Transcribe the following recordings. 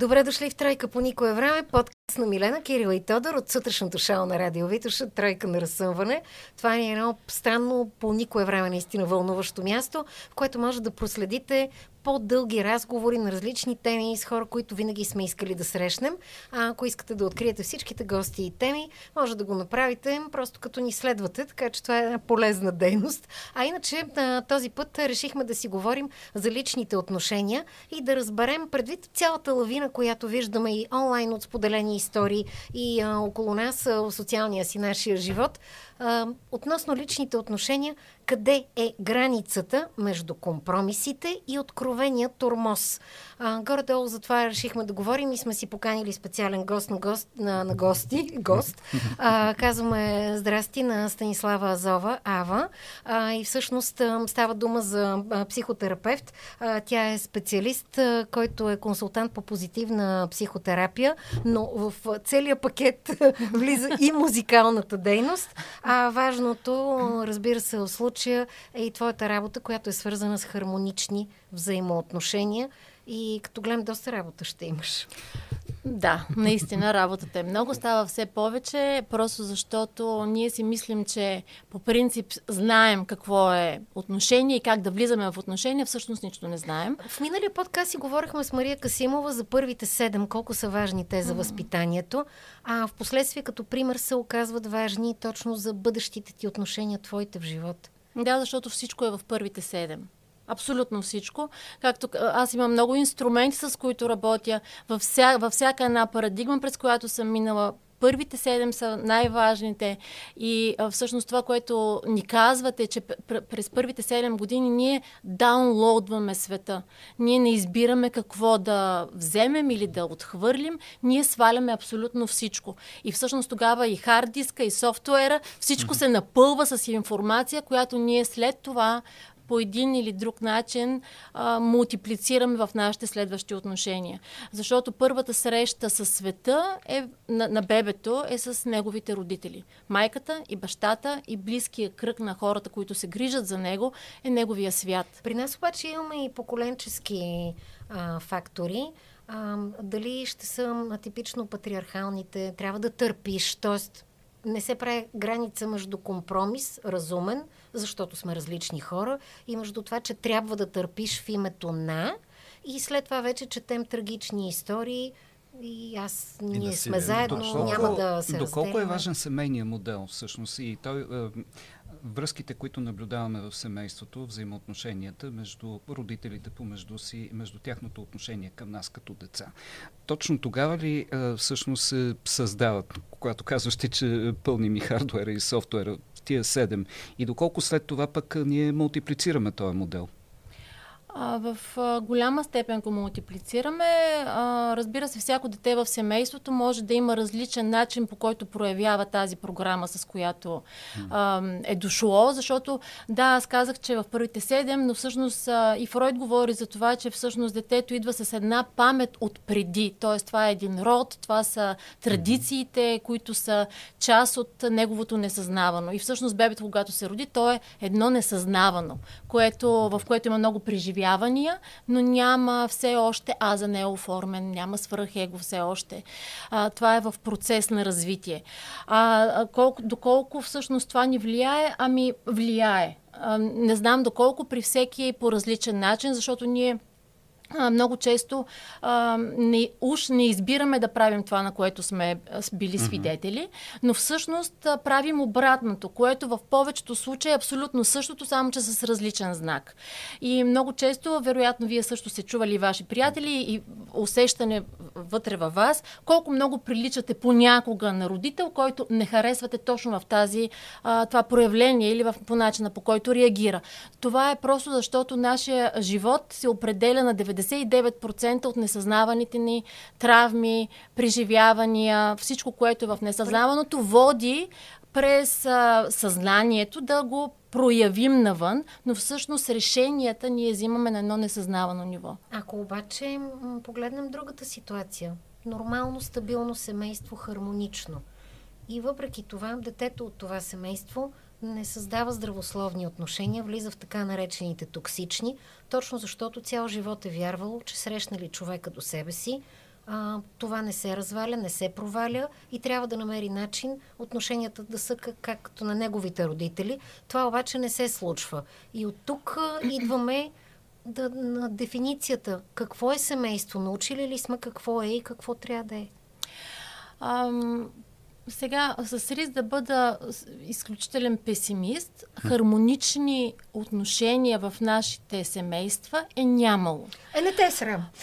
Добре дошли в Тройка по никое време. Подкаст на Милена, Кирила и Тодор от сутрешното шоу на Радио Витоша, Тройка на разсъмване. Това е едно странно по никое време наистина вълнуващо място, в което може да проследите по-дълги разговори на различни теми с хора, които винаги сме искали да срещнем. А ако искате да откриете всичките гости и теми, може да го направите просто като ни следвате, така че това е една полезна дейност. А иначе този път решихме да си говорим за личните отношения и да разберем предвид цялата лавина, която виждаме и онлайн от споделени истории и а, около нас а, социалния си нашия живот, относно личните отношения, къде е границата между компромисите и откровения тормоз. Горе-долу за това решихме да говорим и сме си поканили специален гост на, гост, на, на гости. Гост. А, казваме здрасти на Станислава Азова, Ава. А, и всъщност става дума за психотерапевт. А, тя е специалист, а, който е консултант по позитивна психотерапия, но в целия пакет влиза и музикалната дейност. А важното, разбира се, в случая е и твоята работа, която е свързана с хармонични взаимоотношения. И като гледам, доста работа ще имаш. Да, наистина работата е много, става все повече, просто защото ние си мислим, че по принцип знаем какво е отношение и как да влизаме в отношения, всъщност нищо не знаем. В миналия подкаст си говорихме с Мария Касимова за първите седем, колко са важни те за възпитанието, а в последствие като пример се оказват важни точно за бъдещите ти отношения, твоите в живота. Да, защото всичко е в първите седем абсолютно всичко. Както аз имам много инструменти, с които работя във, вся, във всяка една парадигма, през която съм минала първите седем са най-важните и а, всъщност това, което ни казвате, че през първите седем години ние даунлоудваме света. Ние не избираме какво да вземем или да отхвърлим, ние сваляме абсолютно всичко. И всъщност тогава и хард диска, и софтуера, всичко се напълва с информация, която ние след това по един или друг начин а, мултиплицираме в нашите следващи отношения. Защото първата среща с света е, на, на бебето е с неговите родители. Майката и бащата и близкия кръг на хората, които се грижат за него, е неговия свят. При нас обаче имаме и поколенчески а, фактори. А, дали ще са атипично патриархалните, трябва да търпиш, т.е не се прави граница между компромис, разумен, защото сме различни хора, и между това, че трябва да търпиш в името на, и след това вече четем трагични истории, и аз, и ние сме заедно, доколко, няма да се Доколко разделяме. е важен семейният модел всъщност и той, е, връзките, които наблюдаваме в семейството, взаимоотношенията между родителите помежду си, между тяхното отношение към нас като деца. Точно тогава ли е, всъщност се създават, когато казваш ти, че пълни ми хардуера и софтуера, тия седем, и доколко след това пък ние мултиплицираме този модел? А, в а, голяма степен го мултиплицираме. А, разбира се, всяко дете в семейството може да има различен начин, по който проявява тази програма, с която а, е дошло, защото да, аз казах, че в първите седем, но всъщност а, и Фройд говори за това, че всъщност детето идва с една памет от преди. Тоест, това е един род, това са традициите, които са част от неговото несъзнавано. И всъщност бебето, когато се роди, то е едно несъзнавано, което, в което има много преживяване преживявания, но няма все още аза не е оформен, няма свръхего все още. А, това е в процес на развитие. А, колко, доколко всъщност това ни влияе? Ами влияе. А, не знам доколко при всеки е по различен начин, защото ние много често а, не, уж не избираме да правим това, на което сме били свидетели, но всъщност а, правим обратното, което в повечето случаи е абсолютно същото, само че с различен знак. И много често, вероятно, вие също се чували ваши приятели и усещане вътре във вас, колко много приличате понякога на родител, който не харесвате точно в тази, а, това проявление или в, по начина по който реагира. Това е просто защото нашия живот се определя на 90 99% от несъзнаваните ни травми, преживявания, всичко, което е в несъзнаваното, води през а, съзнанието да го проявим навън, но всъщност решенията ние взимаме на едно несъзнавано ниво. Ако обаче погледнем другата ситуация, нормално, стабилно семейство, хармонично. И въпреки това, детето от това семейство не създава здравословни отношения, влиза в така наречените токсични, точно защото цял живот е вярвало, че срещнали човека до себе си, а, това не се разваля, не се проваля и трябва да намери начин отношенията да са как, както на неговите родители. Това обаче не се случва. И от тук идваме да, на дефиницията. Какво е семейство? Научили ли сме какво е и какво трябва да е? Ам, сега, с риск да бъда изключителен песимист, хармонични отношения в нашите семейства е нямало. Е, не те е срам.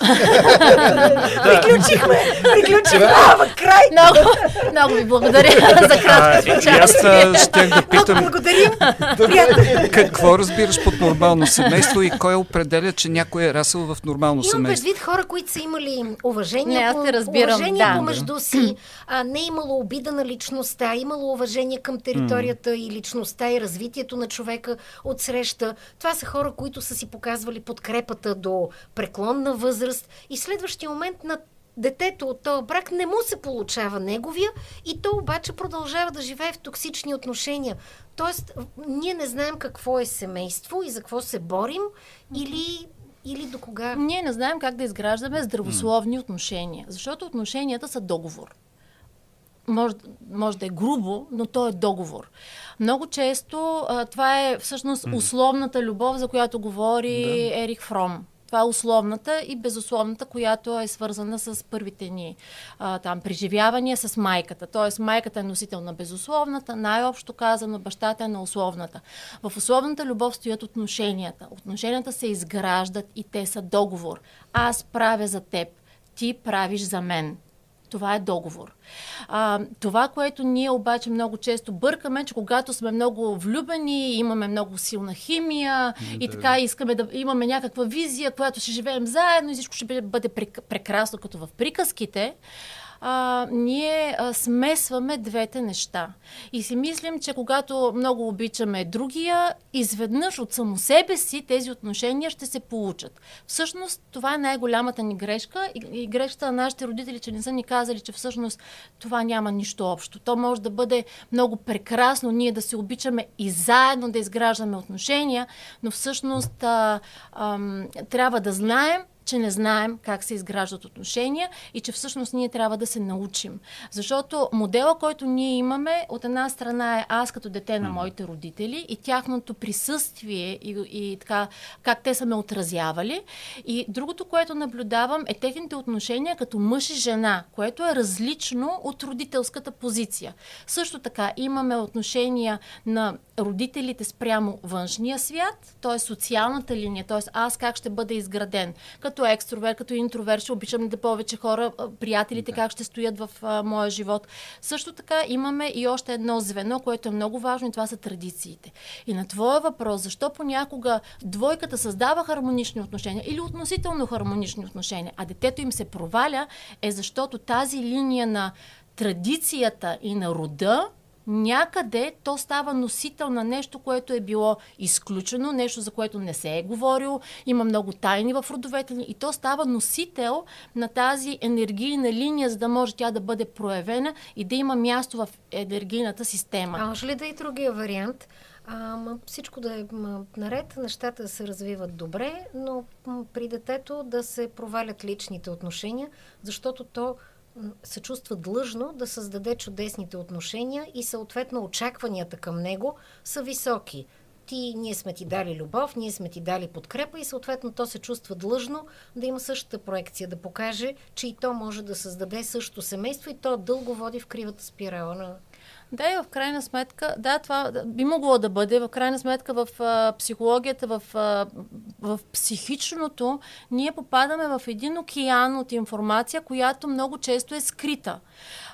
Приключихме! Приключихме! Ама, край! Много, много ви благодаря за краткото Аз щях да питам... Благодарим! Какво разбираш под нормално семейство и кой определя, че някой е расъл в нормално Имам семейство? предвид хора, които са имали уважение, Не, аз те разбирам, уважение да. помежду си, а, не е имало обида на личността, имало уважение към територията и личността и развитието на човека от среща. Това са хора, които са си показвали подкрепата до преклонна възраст и следващия момент на детето от този брак не му се получава неговия и то обаче продължава да живее в токсични отношения. Тоест, ние не знаем какво е семейство и за какво се борим или, или до кога. Ние не знаем как да изграждаме здравословни отношения, защото отношенията са договор. Може, може да е грубо, но то е договор. Много често а, това е всъщност условната любов, за която говори Ерик Фром. Това е условната и безусловната, която е свързана с първите ни а, там, преживявания с майката. Тоест, майката е носител на безусловната, най-общо казано, бащата е на условната. В условната любов стоят отношенията. Отношенията се изграждат и те са договор. Аз правя за теб, ти правиш за мен. Това е договор. А, това, което ние обаче много често бъркаме, че когато сме много влюбени, имаме много силна химия и така искаме да имаме някаква визия, която ще живеем заедно и всичко ще бъде прек- прекрасно, като в приказките, а, ние а, смесваме двете неща. И си мислим, че когато много обичаме другия, изведнъж от само себе си тези отношения ще се получат. Всъщност, това е най-голямата ни грешка и, и грешката на нашите родители, че не са ни казали, че всъщност това няма нищо общо. То може да бъде много прекрасно ние да се обичаме и заедно да изграждаме отношения, но всъщност а, ам, трябва да знаем, че не знаем как се изграждат отношения и че всъщност ние трябва да се научим. Защото модела, който ние имаме, от една страна е аз като дете на моите родители и тяхното присъствие и, и така, как те са ме отразявали. И другото, което наблюдавам е техните отношения като мъж и жена, което е различно от родителската позиция. Също така имаме отношения на родителите спрямо външния свят, т.е. социалната линия, т.е. аз как ще бъда изграден. Като екстроверт, като интроверт, ще обичам да повече хора, приятелите как ще стоят в а, моя живот. Също така имаме и още едно звено, което е много важно и това са традициите. И на твоя въпрос, защо понякога двойката създава хармонични отношения или относително хармонични отношения, а детето им се проваля, е защото тази линия на традицията и на рода някъде то става носител на нещо, което е било изключено, нещо, за което не се е говорило, има много тайни в родовете ни и то става носител на тази енергийна линия, за да може тя да бъде проявена и да има място в енергийната система. А може ли да е и другия вариант? А, ма, всичко да е наред, нещата да се развиват добре, но при детето да се провалят личните отношения, защото то се чувства длъжно да създаде чудесните отношения и съответно очакванията към него са високи. Ти, ние сме ти дали любов, ние сме ти дали подкрепа и съответно то се чувства длъжно да има същата проекция, да покаже, че и то може да създаде същото семейство и то дълго води в кривата спирала на Да, и в крайна сметка, да, това би могло да бъде. В крайна сметка в а, психологията, в, а, в психичното, ние попадаме в един океан от информация, която много често е скрита.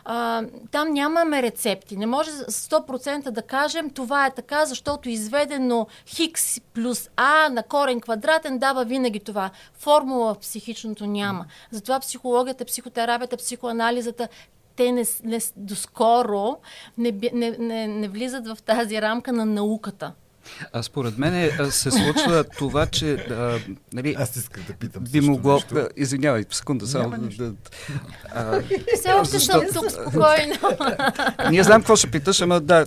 А, там нямаме рецепти. Не може 100% да кажем това е така, защото изведено хикс плюс а на корен квадратен дава винаги това. Формула в психичното няма. Затова психологията, психотерапията, психоанализата те не, не, доскоро не, не, не, не влизат в тази рамка на науката. А според мен е, се случва това, че а, нали, Аз исках да питам би могло... нещо. А, извинявай, секунда само. Да, да, а, Все още съм тук спокойно. ние знам какво ще питаш, ама да.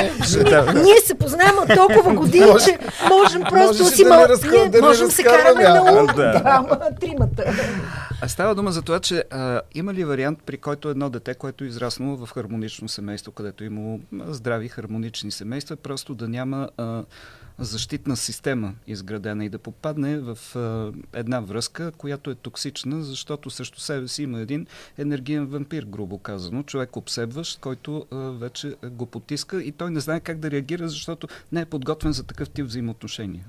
Е, ще, да. Ние се познаваме от толкова години, че можем просто си да ма... не разка- ние да можем се караме на ум. да. Да, тримата. А става дума за това, че а, има ли вариант, при който едно дете, което е израснало в хармонично семейство, където е имало здрави хармонични семейства, просто да няма а, защитна система изградена и да попадне в а, една връзка, която е токсична, защото срещу себе си има един енергиен вампир, грубо казано, човек обсебващ, който а, вече го потиска и той не знае как да реагира, защото не е подготвен за такъв тип взаимоотношения.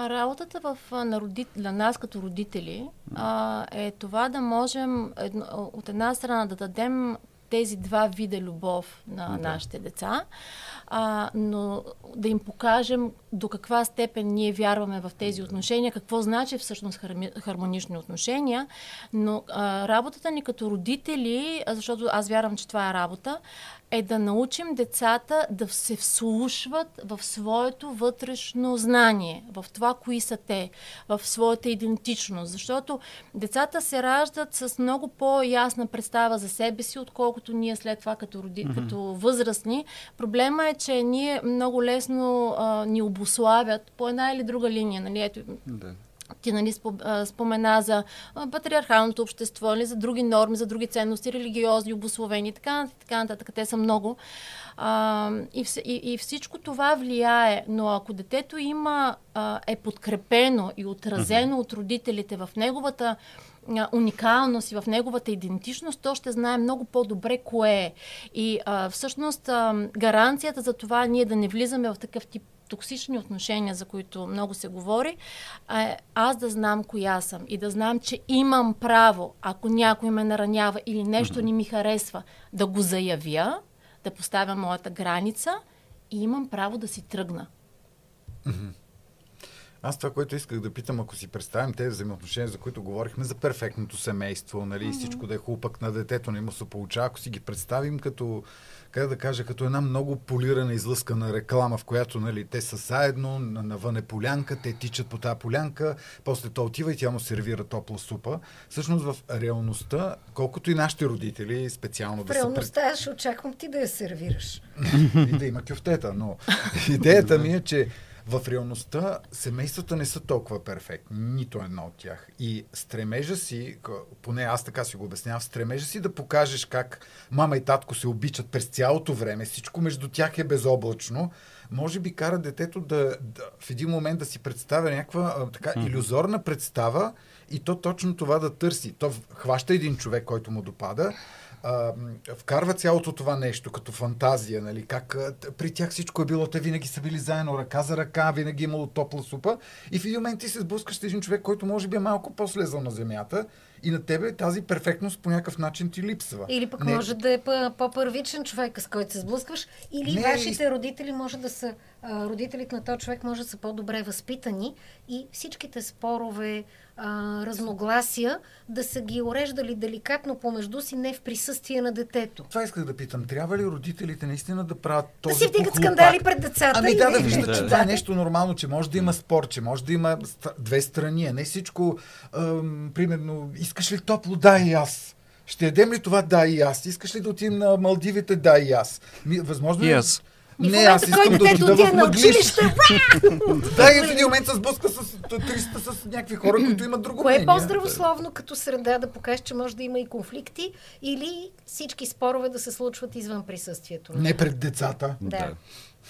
А работата в, на, роди, на нас като родители а, е това да можем едно, от една страна да дадем тези два вида любов на да. нашите деца, а, но да им покажем до каква степен ние вярваме в тези отношения, какво значи всъщност хармонични отношения, но а, работата ни като родители, защото аз вярвам, че това е работа, е да научим децата да се вслушват в своето вътрешно знание, в това, кои са те, в своята идентичност. Защото децата се раждат с много по-ясна представа за себе си, отколкото ние след това като, роди, mm-hmm. като възрастни. Проблема е, че ние много лесно а, ни обославят по една или друга линия. Нали? Ето, да ти нали, спомена за патриархалното общество, или нали, за други норми, за други ценности, религиозни, обословени, така, така нататък. Те са много. А, и, и, и всичко това влияе, но ако детето има, а, е подкрепено и отразено uh-huh. от родителите в неговата уникалност и в неговата идентичност, то ще знае много по-добре кое е. И а, всъщност а, гаранцията за това ние да не влизаме в такъв тип токсични отношения, за които много се говори, а, аз да знам коя съм и да знам, че имам право, ако някой ме наранява или нещо не ми харесва, да го заявя, да поставя моята граница и имам право да си тръгна. Аз това, което исках да питам, ако си представим тези взаимоотношения, за които говорихме, за перфектното семейство, нали, mm-hmm. всичко да е хубак на детето, не му се получава, ако си ги представим като как да кажа, като една много полирана, излъскана реклама, в която нали, те са заедно, навън е полянка, те тичат по тази полянка, после то отива и тя му сервира топла супа. Всъщност в реалността, колкото и нашите родители, специално в да реалността, са... аз ще очаквам ти да я сервираш. и да има кюфтета, но идеята ми е, че в реалността семействата не са толкова перфектни, нито едно от тях. И стремежа си, поне аз така си го обяснявам, стремежа си да покажеш как мама и татко се обичат през цялото време, всичко между тях е безоблачно, може би кара детето да, да в един момент да си представя някаква а, така иллюзорна представа и то точно това да търси. То хваща един човек, който му допада, а, вкарва цялото това нещо като фантазия, нали, как а, при тях всичко е било, те винаги са били заедно, ръка за ръка, винаги е имало топла супа и в един момент ти се сблъскаш с един човек, който може би е малко по-слезал на земята и на тебе тази перфектност по някакъв начин ти липсва. Или пък не... може да е по-първичен човек, с който се сблъскваш, или не, вашите из... родители може да са, родителите на този човек може да са по-добре възпитани и всичките спорове, разногласия да са ги уреждали деликатно помежду си, не в присъствие на детето. Това исках да питам. Трябва ли родителите наистина да правят този Да си вдигат скандали пред децата? Ами да, да виждат, че това е нещо нормално, че може да има спор, че може да има две страни, а не всичко, ам, примерно, искаш ли топло? Да, и аз. Ще ядем ли това? Да, и аз. Искаш ли да отидем на Малдивите? Да, и аз. Възможно ли? Yes. И не, аз искам да отида в мъглище. да, и в един момент се сблъска с 300 с някакви хора, които имат друго Кое е по-здравословно като среда да покажеш, че може да има и конфликти или всички спорове да се случват извън присъствието? Не пред децата. Да.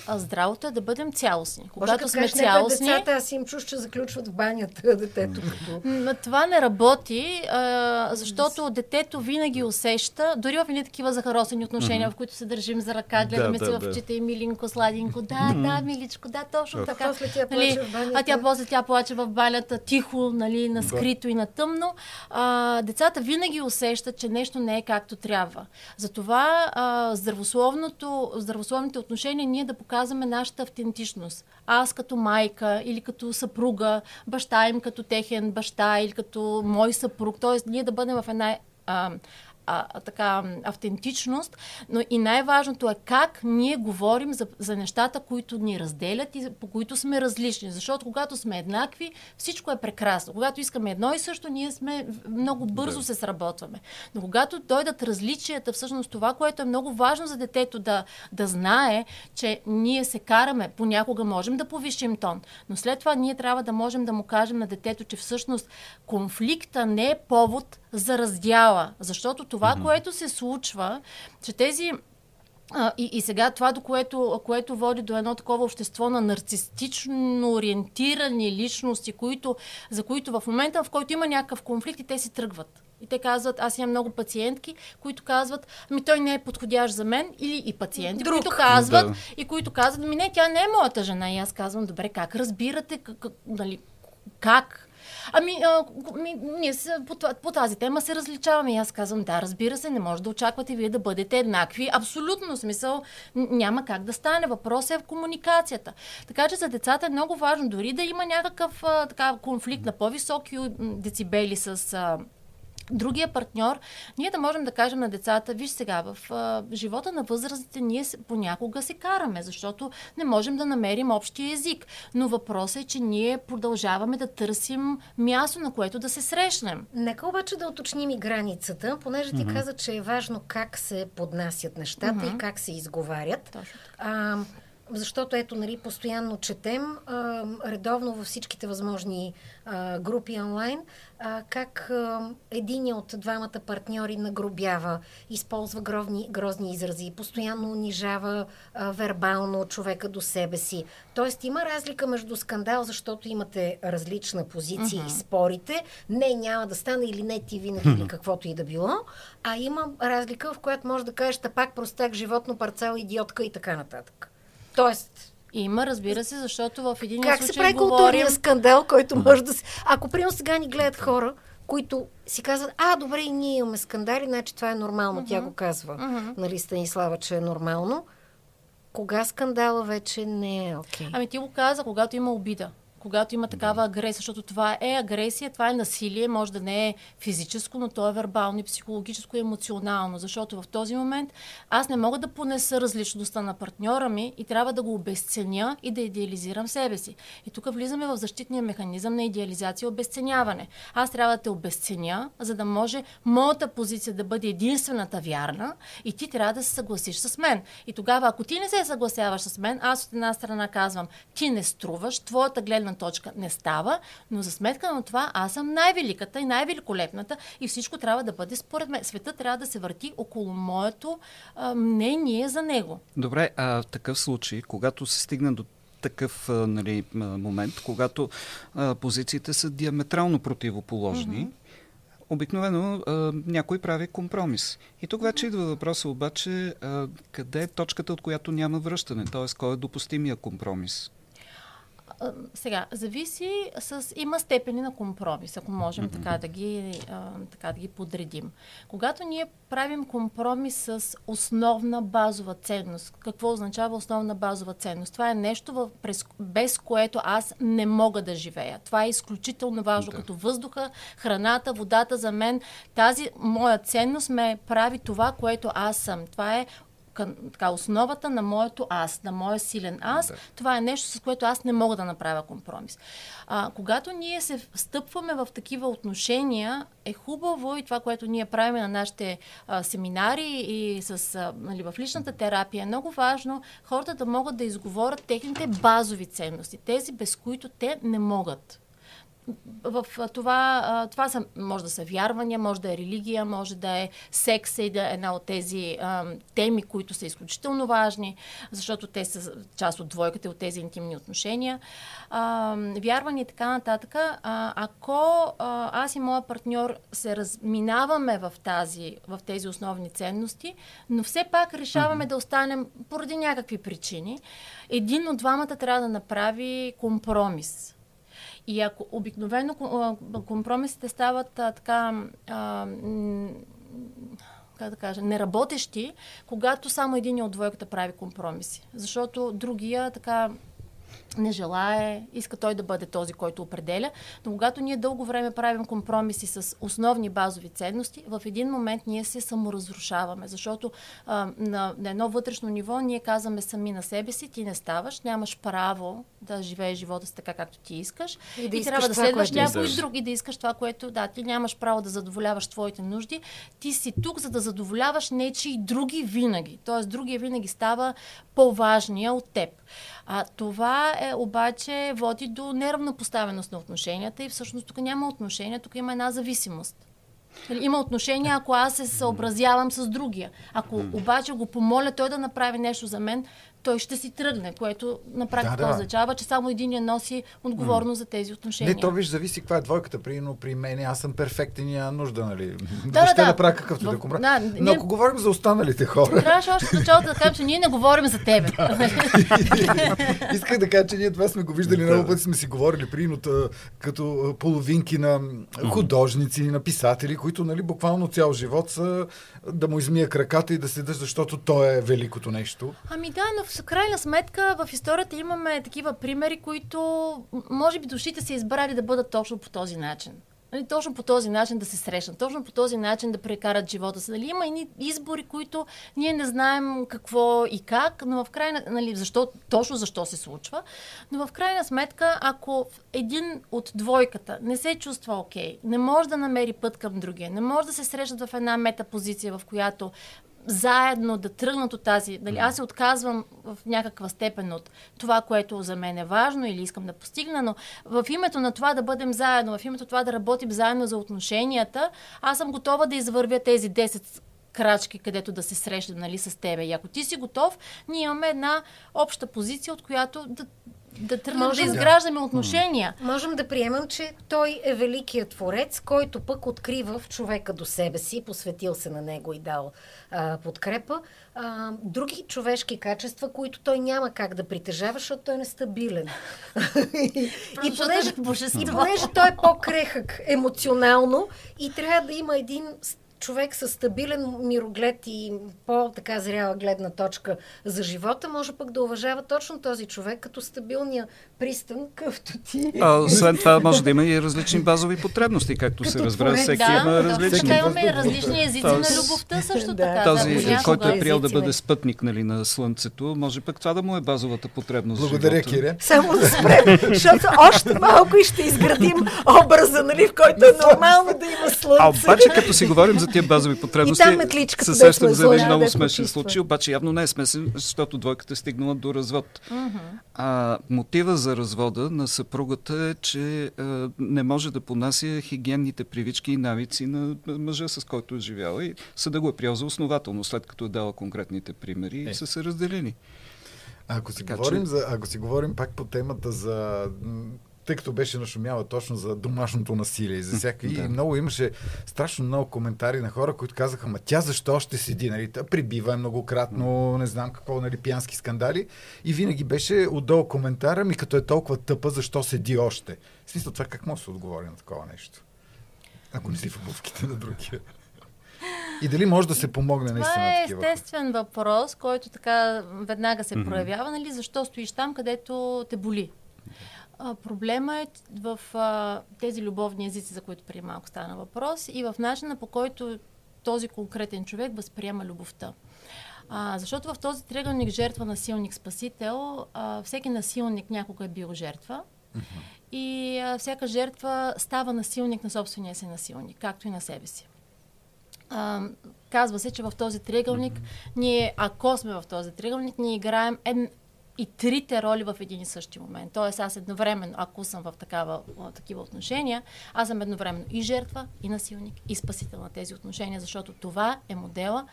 А здравото е да бъдем цялостни. Когато Може, сме цялостни... Децата, аз им чуш, че заключват в банята детето. Но това не работи, а, защото детето винаги усеща, дори в едни такива захаросени отношения, mm-hmm. в които се държим за ръка, гледаме да, се да, в очите и милинко, сладинко, да, mm-hmm. да, миличко, да, точно така. После тя нали. А тя после тя плаче в банята, тихо, нали, на скрито да. и на тъмно. А, децата винаги усещат, че нещо не е както трябва. Затова а, здравословното, здравословните отношения ние да показваме нашата автентичност. Аз като майка или като съпруга, баща им като техен баща или като мой съпруг, т.е. ние да бъдем в една а, а, така автентичност, но и най-важното е как ние говорим за, за нещата, които ни разделят и по които сме различни. Защото когато сме еднакви, всичко е прекрасно. Когато искаме едно и също, ние сме много бързо да. се сработваме. Но когато дойдат различията, всъщност това, което е много важно за детето да, да знае, че ние се караме, понякога можем да повишим тон, но след това ние трябва да можем да му кажем на детето, че всъщност конфликта не е повод за раздяла. Защото това, mm-hmm. което се случва, че тези а, и, и сега това, до което, което води до едно такова общество на нарцистично ориентирани личности, които, за които в момента, в който има някакъв конфликт, и те си тръгват. И те казват, аз имам много пациентки, които казват, ами той не е подходящ за мен, или и пациенти, Друг. които казват, да. и които казват, ами не, тя не е моята жена. И аз казвам, добре, как разбирате, как, нали, как? Ами, а, ми, ние се, по, по тази тема се различаваме. И аз казвам, да, разбира се, не може да очаквате вие да бъдете еднакви. Абсолютно смисъл няма как да стане. Въпросът е в комуникацията. Така че за децата е много важно, дори да има някакъв а, така, конфликт на по-високи децибели с а, другия партньор, ние да можем да кажем на децата, виж сега, в а, живота на възрастите ние понякога се караме, защото не можем да намерим общия език. Но въпросът е, че ние продължаваме да търсим място, на което да се срещнем. Нека обаче да уточним и границата, понеже ти mm-hmm. каза, че е важно как се поднасят нещата mm-hmm. и как се изговарят. Точно А, защото ето, нали, постоянно четем, а, редовно във всичките възможни а, групи онлайн, а, как а, един от двамата партньори нагробява, използва грозни, грозни изрази, постоянно унижава а, вербално човека до себе си. Тоест има разлика между скандал, защото имате различна позиция uh-huh. и спорите. Не, няма да стане или не ти винаги или каквото и да било. А има разлика, в която може да кажеш, пак простак, животно, парцел, идиотка и така нататък. Тоест, има, разбира се, защото в един как случай се прави говорим... културния скандал, който може да се... Ако, примерно, сега ни гледат хора, които си казват, а, добре, и ние имаме скандали, значи това е нормално. Uh-huh. Тя го казва, uh-huh. нали, Станислава, че е нормално. Кога скандала вече не е окей? Okay? Ами ти го каза, когато има обида когато има такава агресия, защото това е агресия, това е насилие, може да не е физическо, но то е вербално и психологическо и емоционално, защото в този момент аз не мога да понеса различността на партньора ми и трябва да го обесценя и да идеализирам себе си. И тук влизаме в защитния механизъм на идеализация и обесценяване. Аз трябва да те обесценя, за да може моята позиция да бъде единствената вярна и ти трябва да се съгласиш с мен. И тогава, ако ти не се съгласяваш с мен, аз от една страна казвам, ти не струваш, твоята гледна точка не става, но за сметка на това аз съм най-великата и най-великолепната и всичко трябва да бъде според мен. Света трябва да се върти около моето а, мнение за него. Добре, а в такъв случай, когато се стигне до такъв нали, момент, когато а, позициите са диаметрално противоположни, mm-hmm обикновено а, някой прави компромис. И тук вече идва въпроса обаче а, къде е точката, от която няма връщане, т.е. кой е допустимия компромис сега, зависи с... Има степени на компромис, ако можем mm-hmm. така, да ги, а, така да ги подредим. Когато ние правим компромис с основна базова ценност, какво означава основна базова ценност? Това е нещо, в, през, без което аз не мога да живея. Това е изключително важно, да. като въздуха, храната, водата за мен. Тази моя ценност ме прави това, което аз съм. Това е така, основата на моето аз, на моя силен аз, да. това е нещо, с което аз не мога да направя компромис. А, когато ние се встъпваме в такива отношения, е хубаво и това, което ние правим на нашите а, семинари и с, а, нали, в личната терапия, е много важно хората да могат да изговорят техните базови ценности, тези без които те не могат в това, това са, може да са вярвания, може да е религия, може да е секс и да е една от тези а, теми, които са изключително важни, защото те са част от двойката от тези интимни отношения. А, вярвания и така нататък. А, ако а, аз и моя партньор се разминаваме в, тази, в тези основни ценности, но все пак решаваме mm-hmm. да останем поради някакви причини, един от двамата трябва да направи компромис и ако обикновено компромисите стават а, така. А, как да кажа, неработещи, когато само един от двойката прави компромиси. Защото другия така не желае, иска той да бъде този, който определя. Но когато ние дълго време правим компромиси с основни базови ценности, в един момент ние се саморазрушаваме, защото а, на, на едно вътрешно ниво ние казваме сами на себе си, ти не ставаш, нямаш право да живееш живота си така, както ти искаш. И, да и трябва да следваш някой друг и да искаш това, което, да, ти нямаш право да задоволяваш твоите нужди. Ти си тук, за да задоволяваш нечи други винаги. Тоест, другия винаги става по-важния от теб. А, това е, обаче води до неравнопоставеност на отношенията и всъщност тук няма отношения, тук има една зависимост. Нали, има отношения, ако аз се съобразявам с другия. Ако обаче го помоля той да направи нещо за мен, той ще си тръгне, което на практика Да, да. означава, че само един я носи отговорност за тези отношения. Не, то виж, зависи каква е двойката. Примерно при мен аз съм перфектен и няма нужда, нали? Да, Въобще да, да, правя какъвто В- да комра. да, Но ние- ако говорим за останалите хора, Трябваше още в началото да кажем, че ние не говорим за тебе. исках да кажа, че ние това сме го виждали Да. много пъти, сме си говорили, примерно като половинки на художници, на писатели, които нали, буквално цял живот са да му измия краката и да седаш, защото то е великото нещо. Ами да, но в крайна сметка в историята имаме такива примери, които може би душите са избрали да бъдат точно по този начин. Нали, точно по този начин да се срещнат, точно по този начин да прекарат живота си. Нали, има едни избори, които ние не знаем какво и как, но в крайна, нали, защо, точно защо се случва. Но в крайна сметка, ако един от двойката не се чувства окей, не може да намери път към другия, не може да се срещат в една метапозиция, в която заедно да тръгнат от тази. Дали, аз се отказвам в някаква степен от това, което за мен е важно или искам да постигна, но в името на това да бъдем заедно, в името това да работим заедно за отношенията, аз съм готова да извървя тези 10 крачки, където да се срещам нали, с тебе. И ако ти си готов, ние имаме една обща позиция, от която да, да тръгнем да Можем да. изграждаме отношения. Можем да приемам, че той е великият творец, който пък открива в човека до себе си, посветил се на него и дал а, подкрепа, а, други човешки качества, които той няма как да притежава, защото той е нестабилен. и, и, понеже, е и понеже той е по-крехък емоционално и трябва да има един човек с стабилен мироглед и по-така зряла гледна точка за живота, може пък да уважава точно този човек като стабилния пристан, къвто ти. А, освен това, може да има и различни базови потребности, както се Като разбра, творец. всеки да, има точно различни. така имаме различни езици Тоест- на любовта също Да. така. Този, да, който е приял да бъде спътник нали, на Слънцето, може пък това да му е базовата потребност. Благодаря. Кире. Само да спрем, защото още малко и ще изградим образа, нали, в който е нормално да има слънце. А обаче, като си говорим за тия базови потребности, И там метличката, се сещам е за един много смешен случай, обаче явно не е смесен, защото двойката е стигнала до развод. А, мотива за развода на съпругата е, че а, не може да понася хигиенните привички и навици на мъжа, с който е живяла и съда го е приял за основателно, след като е дала конкретните примери и Е. са се разделили. Ако си, Така говорим че- за, ако си говорим пак по темата за тъй като беше нашумяла точно за домашното насилие и за всякакви. Да. И много имаше страшно много коментари на хора, които казаха, ма тя защо ще седи, нали? Та прибива е многократно, не знам какво, нали, пиянски скандали. И винаги беше отдолу коментара ми, като е толкова тъпа, защо седи още. В смисъл, това как може да се отговори на такова нещо? Ако не си в обувките на другия. И дали може да се помогне наистина Това е естествен въпрос, който така веднага се Мгм. проявява, нали? Защо стоиш там, където те боли? А, проблема е в а, тези любовни езици, за които преди малко стана въпрос, и в начина по който този конкретен човек възприема любовта. А, защото в този триъгълник жертва, насилник, спасител, а, всеки насилник някога е бил жертва. И а, всяка жертва става насилник на собствения си насилник, както и на себе си. А, казва се, че в този триъгълник, ние, ако сме в този триъгълник, ние играем ед... и трите роли в един и същи момент. Тоест аз едновременно, ако съм в такава, такива отношения, аз съм едновременно и жертва, и насилник, и спасител на тези отношения, защото това е модела,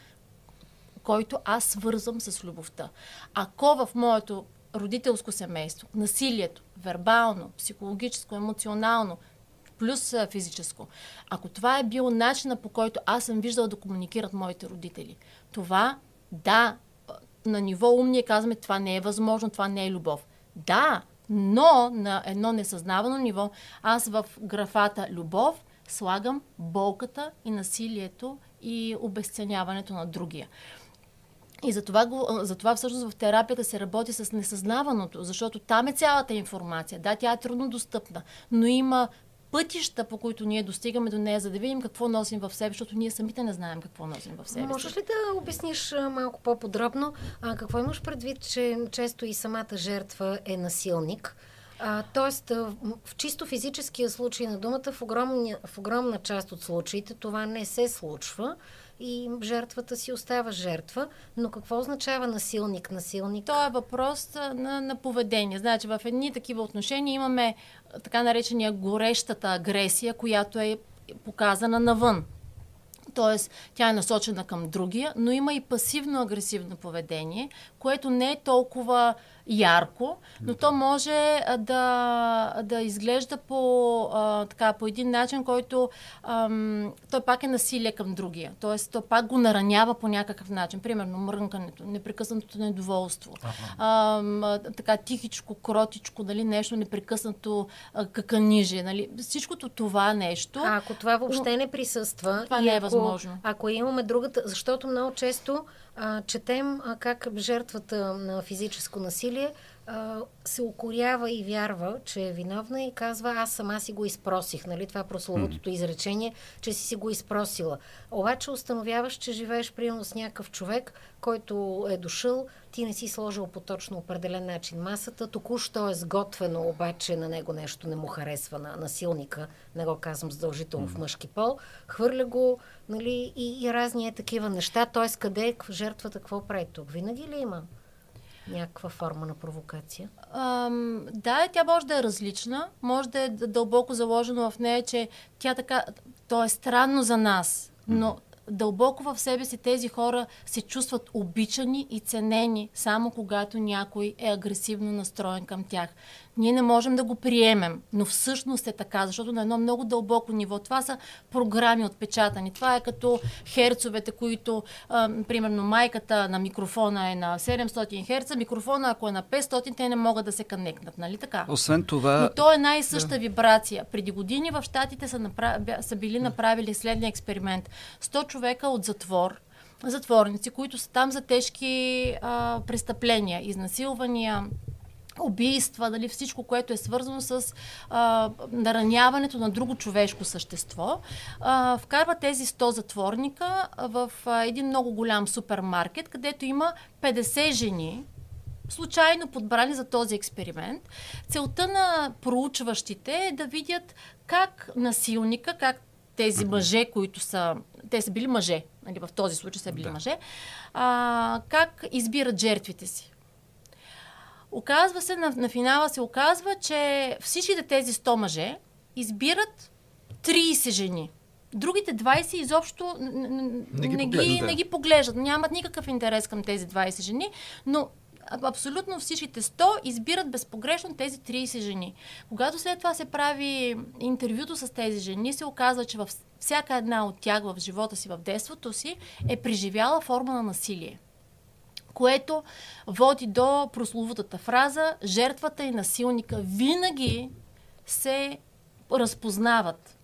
който аз свързвам с любовта. Ако в моето родителско семейство насилието, вербално, психологическо, емоционално, плюс физическо, ако това е бил начина по който аз съм виждала да комуникират моите родители, това, да, на ниво ум ние казваме, това не е възможно, това не е любов. Да, но на едно несъзнавано ниво, аз в графата любов слагам болката и насилието и обесценяването на другия. И затова, го, затова всъщност в терапията се работи с несъзнаваното, защото там е цялата информация. Да, тя е трудно достъпна, но има пътища, по които ние достигаме до нея, за да видим какво носим в себе, защото ние самите не знаем какво носим в себе. Можеш ли да обясниш малко по-подробно а, какво имаш предвид, че често и самата жертва е насилник? А, тоест, в- чисто физическия случай на думата, в, огромния, в огромна част от случаите това не се случва и жертвата си остава жертва. Но какво означава насилник? Насилник? То е въпрос на, на поведение. Значи в едни такива отношения имаме така наречения горещата агресия, която е показана навън. т.е. тя е насочена към другия, но има и пасивно-агресивно поведение, което не е толкова ярко, но то може да, да изглежда по, а, така, по един начин, който ам, той пак е насилие към другия. Тоест, той пак го наранява по някакъв начин. Примерно, мрънкането, непрекъснатото недоволство. Ам, така, тихичко, кротичко, нали, нещо непрекъснато каканиже. Нали. Всичкото това нещо. А ако това въобще не присъства. Това не е ако, възможно. Ако имаме другата. Защото много често а, четем как жертвата на физическо насилие се укорява и вярва, че е виновна и казва, аз сама си го изпросих, нали? Това е прословутото изречение, че си си го изпросила. Обаче установяваш, че живееш примерно с някакъв човек, който е дошъл, ти не си сложил по точно определен начин масата, току-що е сготвено, обаче на него нещо не му харесва на насилника, не го казвам задължително в мъжки пол, хвърля го, нали, и, и разни е такива неща, т.е. къде е жертвата, какво прави тук? Винаги ли има? Някаква форма на провокация? Ам, да, тя може да е различна, може да е дълбоко заложено в нея, че тя така, то е странно за нас, но дълбоко в себе си тези хора се чувстват обичани и ценени, само когато някой е агресивно настроен към тях. Ние не можем да го приемем, но всъщност е така, защото на едно много дълбоко ниво това са програми отпечатани. Това е като херцовете, които, а, примерно, майката на микрофона е на 700 херца, микрофона, ако е на 500, те не могат да се коннектнат, нали така? Освен това... Но то е най-съща да. вибрация. Преди години в Штатите са, направ... са били направили следния експеримент. 100 човека от затвор, затворници, които са там за тежки а, престъпления, изнасилвания, убийства, дали всичко, което е свързано с а, нараняването на друго човешко същество, а, вкарва тези 100 затворника в а, един много голям супермаркет, където има 50 жени, случайно подбрани за този експеримент. Целта на проучващите е да видят как насилника, как тези мъже, които са... Те са били мъже, нали, в този случай са били да. мъже, а, как избират жертвите си. Оказва се, на, на финала се оказва, че всичките тези 100 мъже избират 30 жени. Другите 20 изобщо не ги, не, ги, не ги поглеждат, нямат никакъв интерес към тези 20 жени, но абсолютно всичките 100 избират безпогрешно тези 30 жени. Когато след това се прави интервюто с тези жени, се оказва, че във всяка една от тях в живота си, в детството си, е преживяла форма на насилие което води до прословутата фраза жертвата и насилника винаги се разпознават.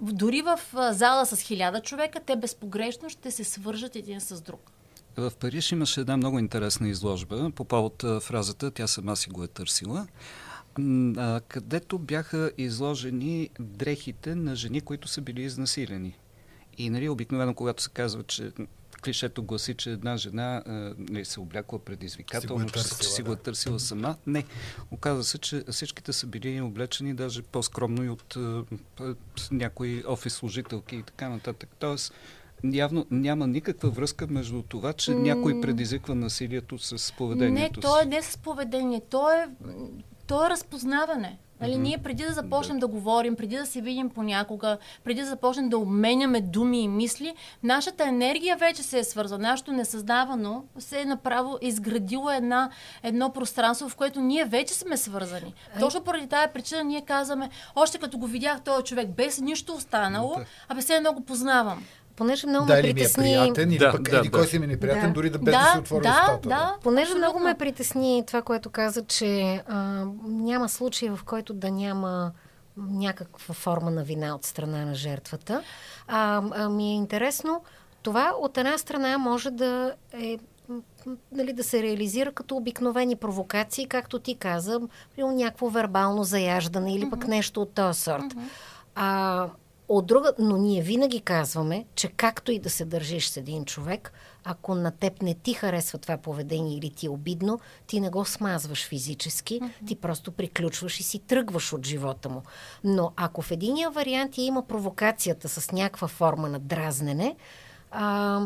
Дори в зала с хиляда човека, те безпогрешно ще се свържат един с друг. В Париж имаше една много интересна изложба по повод фразата «Тя сама си го е търсила», където бяха изложени дрехите на жени, които са били изнасилени. И нали, обикновено, когато се казва, че клишето гласи, че една жена не се облякла предизвикателно, че, че си го е търсила сама. Не. Оказва се, че всичките са били облечени даже по-скромно и от някои офис служителки и така нататък. Тоест, явно няма никаква връзка между това, че някой предизвиква насилието с поведението Не, то е не с поведение, то е, то е разпознаване. Нали, mm-hmm. Ние преди да започнем да. да говорим, преди да се видим понякога, преди да започнем да обменяме думи и мисли, нашата енергия вече се е свързана. Нашето несъздавано се е направо изградило една, едно пространство, в което ние вече сме свързани. Ай. Точно поради тази причина ние казваме, още като го видях този човек без нищо останало, абе се едно го познавам понеже много да, ме притесни... Ми е приятен, или да, пък да, еди кой си ми неприятен, да. дори да без да, да си отвори да, устата. Да, понеже абсолютно. много ме притесни това, което каза, че а, няма случай, в който да няма някаква форма на вина от страна на жертвата. А, а ми е интересно, това от една страна може да е нали, да се реализира като обикновени провокации, както ти каза, при някакво вербално заяждане или пък нещо от този сорт. Mm-hmm. А, от друга, но ние винаги казваме, че както и да се държиш с един човек, ако на теб не ти харесва това поведение или ти е обидно, ти не го смазваш физически, mm-hmm. ти просто приключваш и си тръгваш от живота му. Но ако в единия вариант има провокацията с някаква форма на дразнене, а,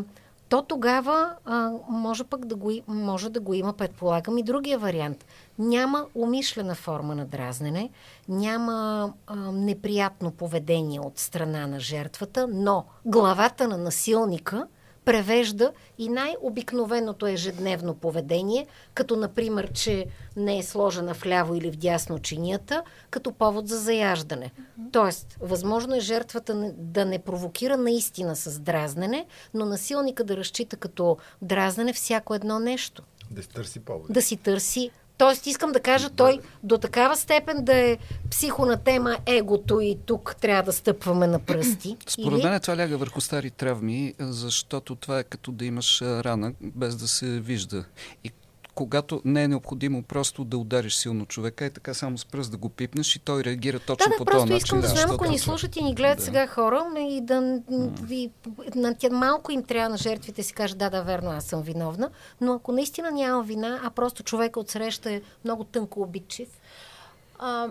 то тогава а, може пък да го, може да го има, предполагам, и другия вариант. Няма умишлена форма на дразнене, няма а, неприятно поведение от страна на жертвата, но главата на насилника – превежда и най-обикновеното ежедневно поведение, като например, че не е сложена вляво или вдясно чинията, като повод за заяждане. Тоест, възможно е жертвата да не провокира наистина с дразнене, но насилника да разчита като дразнене всяко едно нещо. Да си търси повод. Да си търси Тоест, искам да кажа, той до такава степен да е психо на тема егото и тук трябва да стъпваме на пръсти. Според или... мен това ляга върху стари травми, защото това е като да имаш рана, без да се вижда. И когато не е необходимо просто да удариш силно човека, е така само с пръст да го пипнеш и той реагира точно да, да, по този начин. искам да, знам, ако ни слушат и ни гледат да. сега хора, и да ви, на тя малко им трябва на жертвите си каже, да, да, верно, аз съм виновна, но ако наистина няма вина, а просто човека отсреща е много тънко обидчив, а,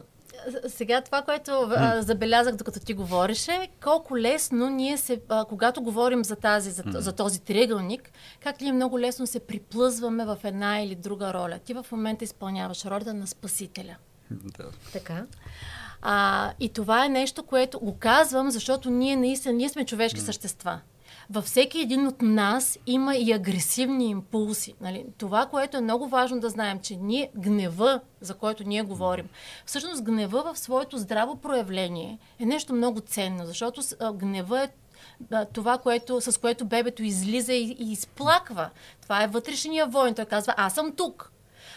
сега това, което а, забелязах докато ти говореше, колко лесно ние се, а, когато говорим за, тази, за, за този триъгълник, как ли е много лесно се приплъзваме в една или друга роля. Ти в момента изпълняваш ролята на спасителя. Да. Така. А, и това е нещо, което го казвам, защото ние наистина, ние сме човешки mm. същества във всеки един от нас има и агресивни импулси. Нали? Това, което е много важно да знаем, че ние гнева, за който ние говорим, всъщност гнева в своето здраво проявление е нещо много ценно, защото гнева е това, което, с което бебето излиза и, и изплаква. Това е вътрешния войн. Той казва, аз съм тук.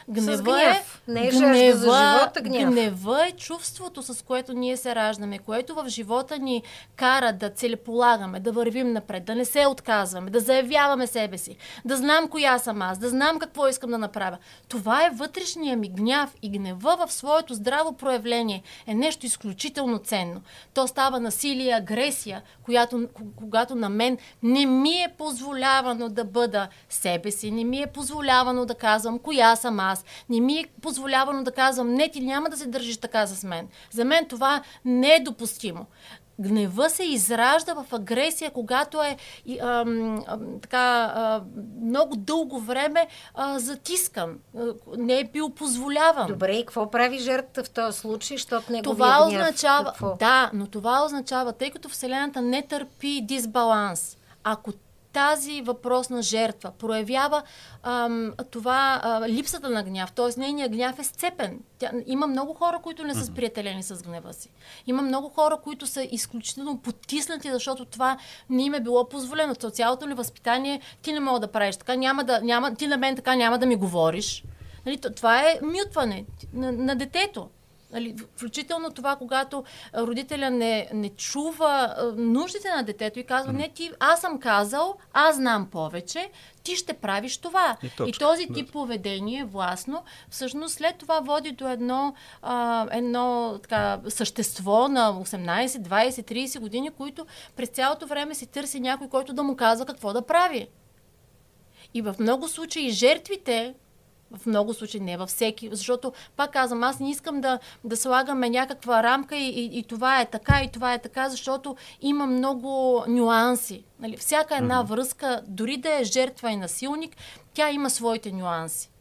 Гнева, гняв. Е, не е гнева, за живота гняв. Гнева е чувството, с което ние се раждаме, което в живота ни кара да целеполагаме, да вървим напред, да не се отказваме, да заявяваме себе си, да знам коя съм аз, да знам какво искам да направя. Това е вътрешния ми гняв и гнева в своето здраво проявление е нещо изключително ценно. То става насилие, агресия, която, когато на мен не ми е позволявано да бъда себе си, не ми е позволявано да казвам коя съм аз, аз. Не ми е позволявано да казвам, не, ти няма да се държиш така с мен. За мен това не е допустимо. Гнева се изражда в агресия, когато е ам, ам, така, а, много дълго време а, затискан. Не е бил позволяван. Добре, и какво прави жертвата в този случай, защото не Това означава, какво? да, но това означава, тъй като Вселената не търпи дисбаланс. Ако тази въпросна жертва проявява ам, това, а, липсата на гняв, т.е. нейният гняв е сцепен. Тя, има много хора, които не са сприятелени с гнева си. Има много хора, които са изключително потиснати, защото това не им е било позволено. То цялото ли възпитание ти не мога да правиш така, няма да, няма, ти на мен така няма да ми говориш. Нали, това е мютване на, на детето. Нали, включително това, когато родителя не, не чува нуждите на детето и казва, не ти, аз съм казал, аз знам повече, ти ще правиш това. И, точка, и този тип да. поведение, властно, всъщност след това води до едно, а, едно така, същество на 18, 20, 30 години, които през цялото време си търси някой, който да му казва какво да прави. И в много случаи жертвите в много случаи, не във всеки, защото, пак казвам, аз не искам да, да слагаме някаква рамка и, и, и това е така, и това е така, защото има много нюанси. Нали? Всяка една mm-hmm. връзка, дори да е жертва и насилник, тя има своите нюанси.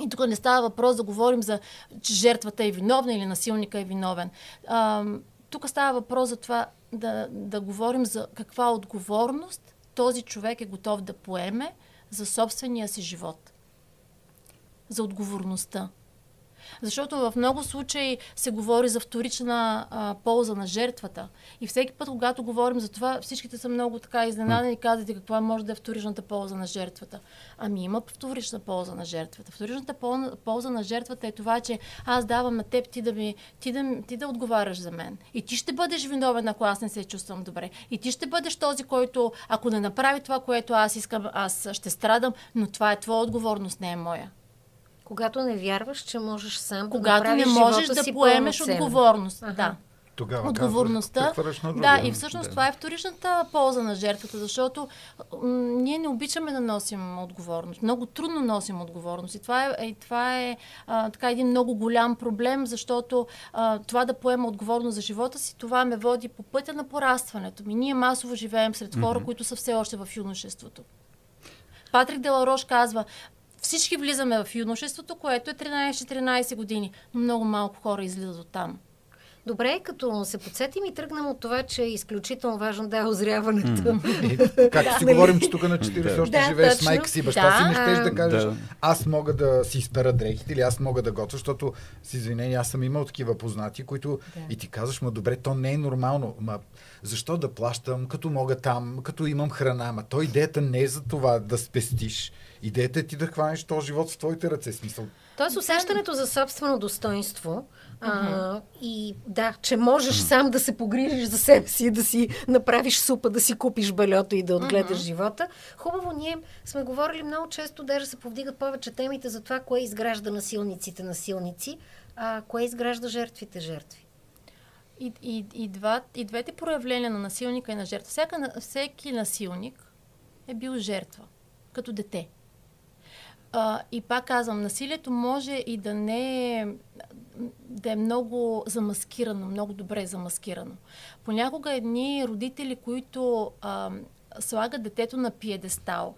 И тук не става въпрос да говорим за, че жертвата е виновна или насилника е виновен. А, тук става въпрос за това да, да говорим за каква отговорност този човек е готов да поеме за собствения си живот за отговорността. Защото в много случаи се говори за вторична а, полза на жертвата. И всеки път, когато говорим за това, всичките са много така изненадани и казвате каква може да е вторичната полза на жертвата. Ами има вторична полза на жертвата. Вторичната полза на жертвата е това, че аз давам на теб ти да, ми, ти, да, ти да отговаряш за мен. И ти ще бъдеш виновен, ако аз не се чувствам добре. И ти ще бъдеш този, който, ако не направи това, което аз искам, аз ще страдам, но това е твоя отговорност, не е моя. Когато не вярваш, че можеш сам Когато да не можеш да поемеш отговорност. Ага. Да. Тогава отговорността. да, и всъщност да. това е вторичната полза на жертвата, защото м- ние не обичаме да носим отговорност. Много трудно носим отговорност. И това е, и това е а, така един много голям проблем, защото а, това да поема отговорност за живота си, това ме води по пътя на порастването ми. Ние масово живеем сред хора, mm-hmm. които са все още в юношеството. Патрик Деларош казва, всички влизаме в юношеството, което е 13-14 години, но много малко хора излизат от там. Добре, като се подсетим и тръгнем от това, че е изключително важно да е озряването. Mm. Както си говорим, че тук на 40 още Да, живееш с майка си, баща Да. си, не щеш да кажеш, Да. аз мога да си изпера дрехите или аз мога да готвя, защото с извинение, аз съм имал такива познати, които Да. и ти казваш, ма добре, то не е нормално. Ма защо да плащам, като мога там, като имам храна? Ма то идеята не е за това да спестиш. Идеята е ти да хванеш този живот в твоите ръце. Смисъл. Тоест усещането за собствено достоинство а, и да, че можеш сам да се погрижиш за себе си, да си направиш супа, да си купиш балето и да отгледаш живота. Хубаво, ние сме говорили много често, даже се повдигат повече темите за това, кое изгражда насилниците насилници, а кое изгражда жертвите жертви. И, и, и, два, и двете проявления на насилника и на жертва. Всяка, всеки насилник е бил жертва, като дете. А, и пак казвам, насилието може и да не е, да е много замаскирано, много добре замаскирано. Понякога едни родители, които а, слагат детето на пиедестал,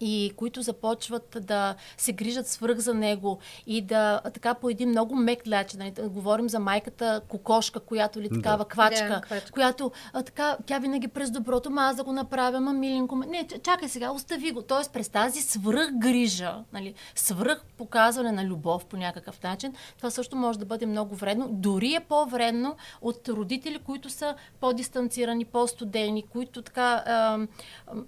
и които започват да се грижат свръх за него и да така по един много мек начин. нали, Говорим за майката кокошка, която ли такава Да. квачка, Да, квачка. която а, така, тя винаги през доброто, ма аз да го направя, ма миленко. ма- Не, чакай сега, остави го. Тоест през тази свръх грижа, нали, свръх показване на любов по някакъв начин, това също може да бъде много вредно. Дори е по-вредно от родители, които са по-дистанцирани, по-студени, които така а,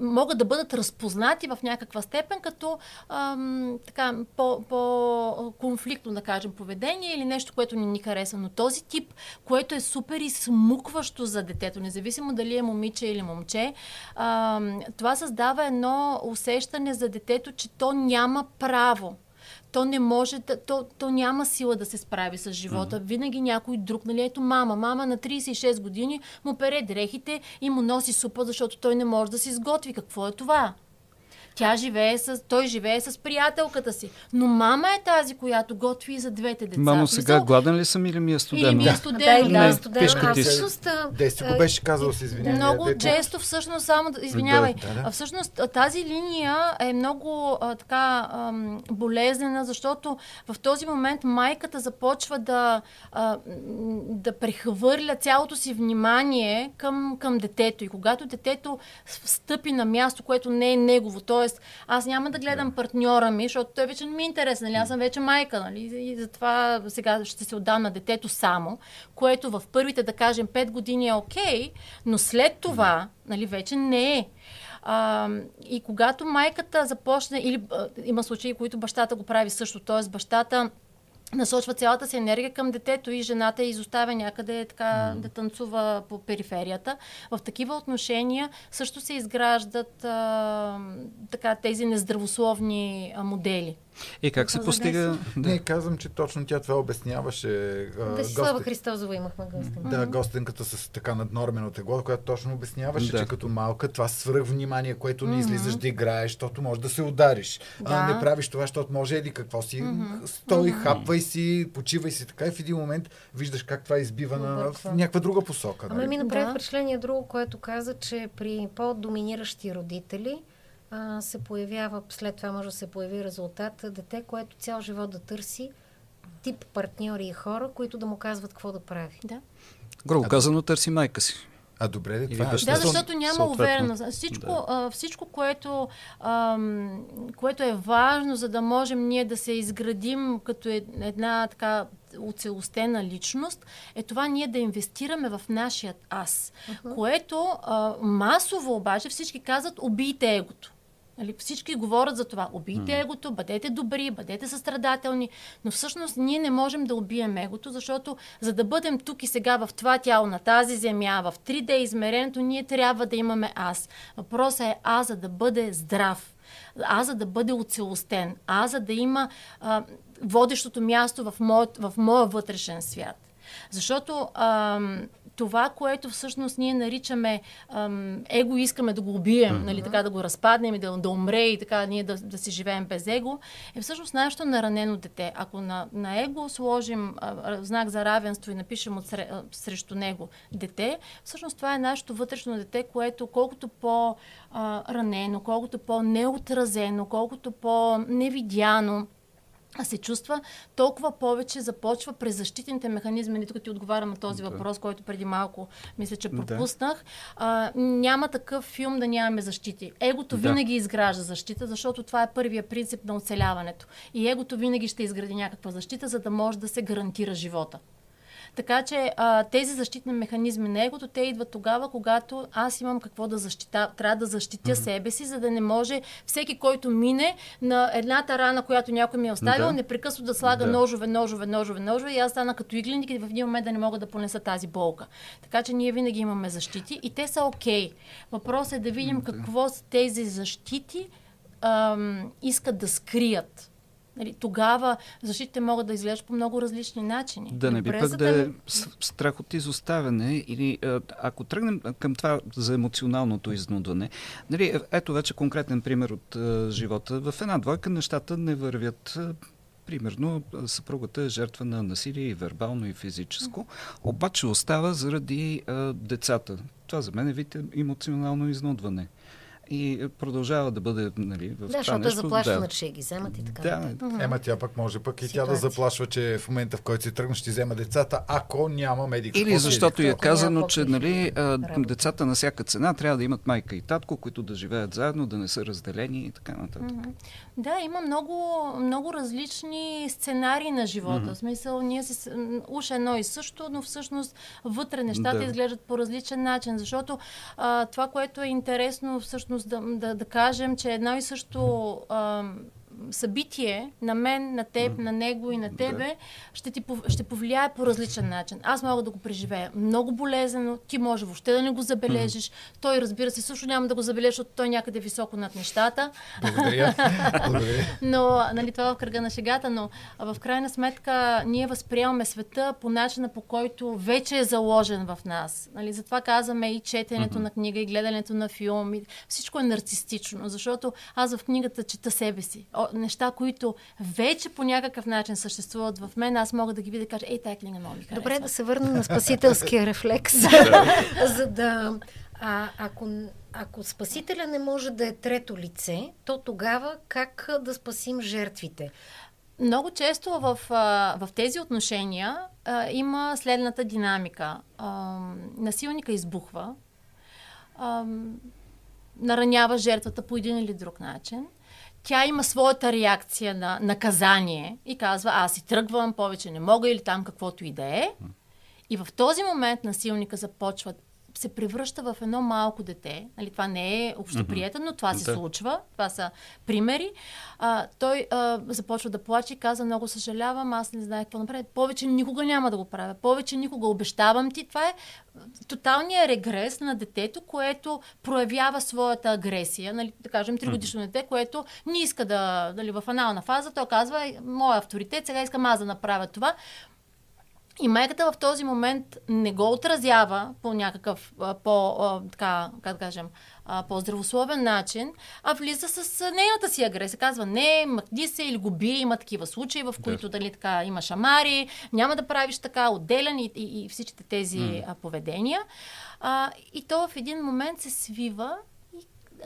могат да бъдат разпознати в някаква степен като ам, така, по, по-конфликтно, да кажем, поведение или нещо, което не ни харесва. Но този тип, което е супер измукващо за детето, независимо дали е момиче или момче, ам, това създава едно усещане за детето, че то няма право то не може то, то няма сила да се справи с живота. Mm-hmm. Винаги някой друг, нали, ето мама, мама на 36 години му пере дрехите и му носи супа, защото той не може да си изготви. Какво е това? Тя живее с, той живее с приятелката си. Но мама е тази, която готви и за двете деца. Мамо, сега смисъл, гладен ли съм или ми е студено? Или ми е Да, студено, или да. е студено. А всъщност, го беше казал с извинение. Много дете. често, всъщност, само да извинявай, Да, да, да. всъщност тази линия е много а, така ам, болезнена, защото в този момент майката започва да, а, да прехвърля цялото си внимание към, към детето. И когато детето стъпи на място, което не е негово, т.е. аз няма да гледам партньора ми, защото той вече не ми е интересен, нали? аз съм вече майка, нали? и затова сега ще се отдам на детето само, което в първите, да кажем, 5 години е окей, но след това, нали, вече не е. А, и когато майката започне, или а, има случаи, които бащата го прави също, т.е. бащата насочва цялата си енергия към детето и жената изоставя някъде така да танцува по периферията. В такива отношения също се изграждат а, така тези нездравословни а, модели. И как се постига... Не, казвам, че точно тя това обясняваше. а, Да си Слава гостен- Христозова имахме гостен. Да, гостенката с така наднормено тегло, която точно обясняваше, Да. че като малка това свръх внимание, което не излизаш да играеш, защото може да се удариш. Да. А, не правиш това, защото може еди какво си. Стой, хапвай си, почивай си така и в един момент виждаш как това избива на, в някаква друга посока. Ама нали? ми направи Да. впечатление друго, което каза, че при по-доминиращи родители а, се появява, след това може да се появи резултат, дете, което цял живот да търси тип партньори и хора, които да му казват какво да прави. Да. Грубо казано, търси майка си. А добре, Или това е. Да, защото няма съответно, увереност. Всичко, да. а, всичко което, което е важно, за да можем ние да се изградим като е- една така оцелостена личност, е това ние да инвестираме в нашият аз. Което а, масово обаче всички казват убийте егото. Нали, всички говорят за това. Убийте егото, бъдете добри, бъдете състрадателни, но всъщност ние не можем да убием егото, защото за да бъдем тук и сега в това тяло, на тази земя, в 3D измерението, ние трябва да имаме аз. Въпросът е аз за да бъде здрав, аз за да бъде оцелостен, аз за да има а, водещото място в, моят, в моя вътрешен свят. Защото ам, това, което всъщност ние наричаме ам, его, искаме да го убием, mm-hmm. нали, така да го разпаднем и да, да умре и така ние да, да си живеем без его, е всъщност нашето наранено дете. Ако на, на его сложим а, знак за равенство и напишем от сре, а, срещу него дете, всъщност това е нашето вътрешно дете, което колкото по-ранено, колкото по-неотразено, колкото по-невидяно, се чувства, толкова повече започва през защитните механизми. Не тук ти отговарям на този да. въпрос, който преди малко мисля, че пропуснах. Да. А, няма такъв филм да нямаме защити. Егото да. винаги изгражда защита, защото това е първия принцип на оцеляването. И егото винаги ще изгради някаква защита, за да може да се гарантира живота. Така че а, тези защитни механизми на егото, те идват тогава, когато аз имам какво да защита, трябва да защитя mm-hmm. себе си, за да не може всеки, който мине на едната рана, която някой ми е оставил, да. непрекъснато да слага да. ножове, ножове, ножове, ножове и аз стана като иглиник и в един момент да не мога да понеса тази болка. Така че ние винаги имаме защити и те са окей. Okay. Въпросът е да видим какво тези защити ам, искат да скрият. Нали, тогава защитите могат да изглеждат по много различни начини. Да не би пък да е страх от изоставяне или ако тръгнем към това за емоционалното изнудване. Нали, ето вече конкретен пример от а, живота. В една двойка нещата не вървят Примерно, съпругата е жертва на насилие и вербално и физическо, обаче остава заради а, децата. Това за мен е вид емоционално изнудване и продължава да бъде нали, в да, това защото нещо. заплашва, да. че ги вземат и така. Да. Uh-huh. Ема тя пък може пък и Ситуация. тя да заплашва, че в момента в който си тръгне ще взема децата, ако няма медик. Или защото е казано, че нали, а, децата на всяка цена трябва да имат майка и татко, които да живеят заедно, да не са разделени и така нататък. Да, има много, много различни сценарии на живота. Mm-hmm. В смисъл, ние си уж едно и също, но всъщност вътре нещата да. изглеждат по различен начин. Защото а, това, което е интересно всъщност да, да, да кажем, че едно и също а, събитие на мен, на теб, на него и на тебе да. ще, ти, ще повлияе по различен начин. Аз мога да го преживея много болезнено, ти може въобще да не го забележиш. Той, разбира се, също няма да го забележи, защото той някъде високо над нещата. Благодаря. Благодаря. но, нали, това е в кръга на шегата, но в крайна сметка ние възприемаме света по начина, по който вече е заложен в нас. Нали, затова казваме и четенето mm-hmm. на книга, и гледането на филм. И всичко е нарцистично, защото аз в книгата чета себе си неща, които вече по някакъв начин съществуват в мен, аз мога да ги видя и кажа, ей, тази книга много ми харесва. Добре, да се върна на спасителския рефлекс. за да... А, ако, ако спасителя не може да е трето лице, то тогава как да спасим жертвите? Много често в, в тези отношения а, има следната динамика. А, насилника избухва, а, наранява жертвата по един или друг начин тя има своята реакция на наказание и казва, аз си тръгвам, повече не мога или там каквото и да е. И в този момент насилника започва се превръща в едно малко дете. Нали, това не е общоприятен, но това се случва. Това са примери. А, той а, започва да плаче и каза, много съжалявам, аз не знаех какво направя. Повече никога няма да го правя. Повече никога обещавам ти. Това е тоталният регрес на детето, което проявява своята агресия. Нали, да кажем, тригодишно дете, което не иска да, дали в анална фаза, той казва, моя авторитет, сега искам аз да направя това. И майката в този момент не го отразява по някакъв по, така, как да кажем, по-здравословен начин, а влиза с нейната си агресия. Казва, не, мъкни се или го бие. Има такива случаи, в които да. дали така има шамари, няма да правиш така, отделен и, и, и всичките тези mm. поведения. А, и то в един момент се свива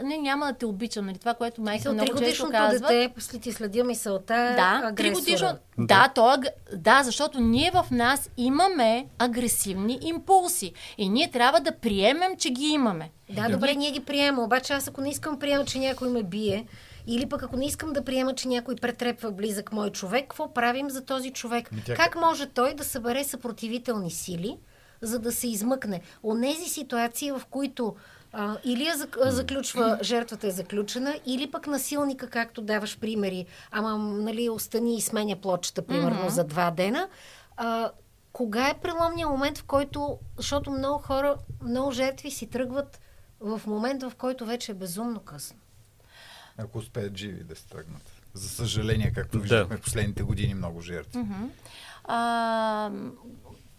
не, няма да те обичам, нали? Това, което майка много често казва. дете, после ти следя мисълта, да, тригодишно, да, да, то, да, защото ние в нас имаме агресивни импулси и ние трябва да приемем, че ги имаме. Да, добре, ние ги приемаме, обаче аз ако не искам приема, че някой ме бие, или пък ако не искам да приема, че някой претрепва близък мой човек, какво правим за този човек? Тя... Как може той да събере съпротивителни сили, за да се измъкне? Онези ситуации, в които а, или я заключва, жертвата е заключена, или пък насилника, както даваш примери, ама нали, остани и сменя плочета, примерно, mm-hmm. за два дена. А, кога е преломният момент, в който, защото много хора, много жертви си тръгват в момент, в който вече е безумно късно. Ако успеят живи да се тръгнат. За съжаление, както виждахме да. последните години, много жертви. Mm-hmm. А,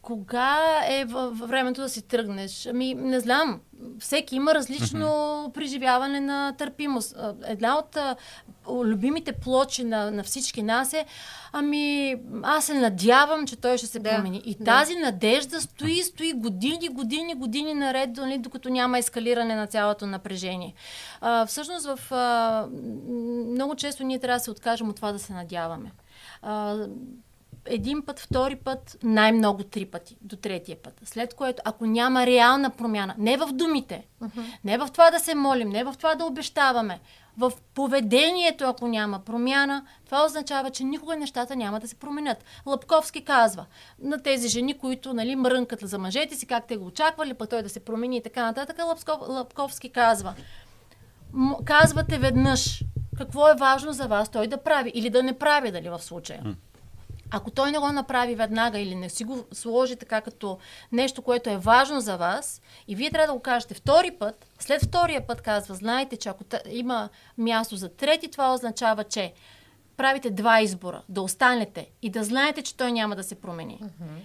Кога е във времето да си тръгнеш? Ами, не знам. Всеки има различно mm-hmm. преживяване на търпимост. Една от любимите плочи на, на всички нас е ами, аз се надявам, че той ще се да, промени. И да. тази надежда стои, стои години, години, години наред, нали, докато няма ескалиране на цялото напрежение. А, всъщност, в, а, много често ние трябва да се откажем от това да се надяваме. А, един път, втори път, най-много три пъти, до третия път. След което, ако няма реална промяна, не в думите, uh-huh. не в това да се молим, не в това да обещаваме, в поведението, ако няма промяна, това означава, че никога нещата няма да се променят. Лъпковски казва на тези жени, които нали, мрънкат за мъжете си, как те го очаквали, пък той да се промени и така нататък. Лъпков, Лъпковски казва, казвате веднъж какво е важно за вас той да прави или да не прави, дали в случая. Ако той не го направи веднага или не си го сложи така като нещо, което е важно за вас, и вие трябва да го кажете втори път, след втория път казва, знаете, че ако има място за трети, това означава, че правите два избора. Да останете и да знаете, че той няма да се промени. Uh-huh.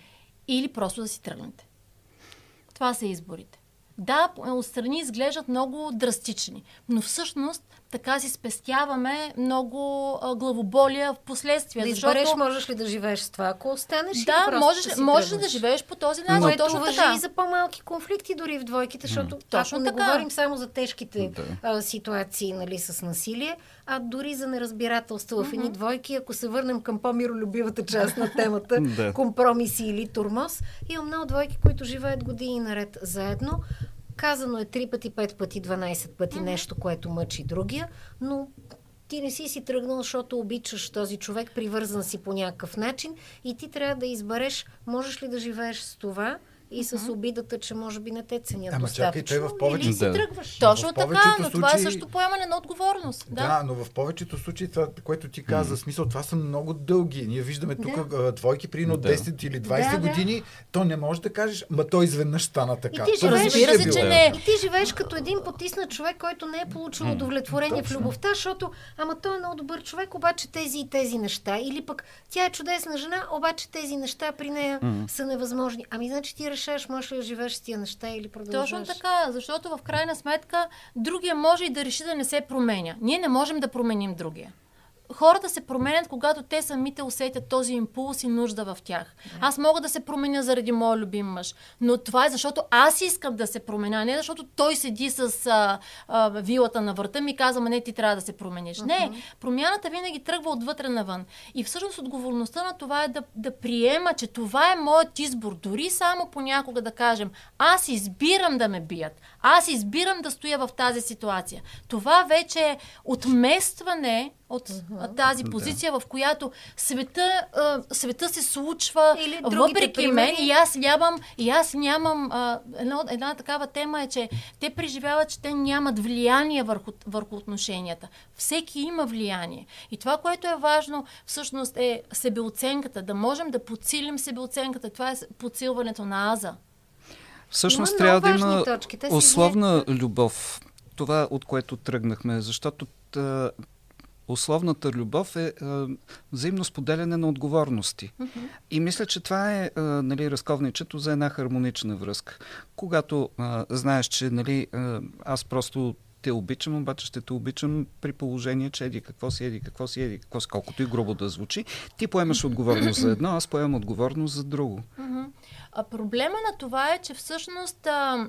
Или просто да си тръгнете. Това са изборите. Да, отстрани изглеждат много драстични, но всъщност така си спестяваме много а, главоболия в последствие. Да избереш, защото... можеш ли да живееш с това, ако останеш Да, или можеш, да можеш да живееш по този начин. Което точно така. и за по-малки конфликти дори в двойките, защото mm. точно ако така. не говорим само за тежките да. а, ситуации нали, с насилие, а дори за неразбирателство в едни двойки, ако се върнем към по-миролюбивата част на темата, компромиси или турмоз, има много двойки, които живеят години наред заедно, Казано е три пъти, пет пъти, 12 пъти mm-hmm. нещо, което мъчи другия, но ти не си си тръгнал, защото обичаш този човек, привързан си по някакъв начин и ти трябва да избереш, можеш ли да живееш с това и с обидата, че може би не те ценят Ама чакай, в повече... Или си да. тръгваш. Точно така, но случаи... това е също поемане на отговорност. Да. да, но в повечето случаи това, което ти каза, mm. смисъл, това са много дълги. Ние виждаме тук да. двойки, прино да. 10 или 20 да, години, да. то не може да кажеш, ма той изведнъж стана така. И ти живееш, разбира се, че не. И ти живееш като един потиснат човек, който не е получил удовлетворение в любовта, защото, ама той е много добър човек, обаче тези и тези неща. Или пък тя е чудесна жена, обаче тези неща при нея mm. са невъзможни. Ами значи ти решаваш, можеш ли да живееш с тия неща или продължаваш? Точно така, защото в крайна сметка другия може и да реши да не се променя. Ние не можем да променим другия хората се променят, когато те самите усетят този импулс и нужда в тях. Аз мога да се променя заради моя любим мъж, но това е защото аз искам да се променя, не защото той седи с а, а, вилата на врата ми и казва, не, ти трябва да се промениш. Uh-huh. Не, промяната винаги тръгва отвътре навън. И всъщност отговорността на това е да, да приема, че това е моят избор. Дори само понякога да кажем, аз избирам да ме бият, аз избирам да стоя в тази ситуация. Това вече е отместване от uh-huh. тази позиция, да. в която света, а, света се случва Или въпреки примери. мен и аз нямам, и аз нямам а, една, една такава тема е, че те преживяват, че те нямат влияние върху, върху отношенията. Всеки има влияние. И това, което е важно всъщност е себеоценката, да можем да подсилим себеоценката. Това е подсилването на аза. Всъщност трябва да има условна любов. Това, от което тръгнахме, защото условната любов е а, взаимно споделяне на отговорности. Mm-hmm. И мисля, че това е а, нали, разковничето за една хармонична връзка. Когато а, знаеш, че нали, а, аз просто те обичам, обаче ще те обичам при положение, че еди какво си, еди какво си, еди какво си, колкото и грубо да звучи. Ти поемаш отговорност за едно, аз поемам отговорност за друго. А проблема на това е, че всъщност а,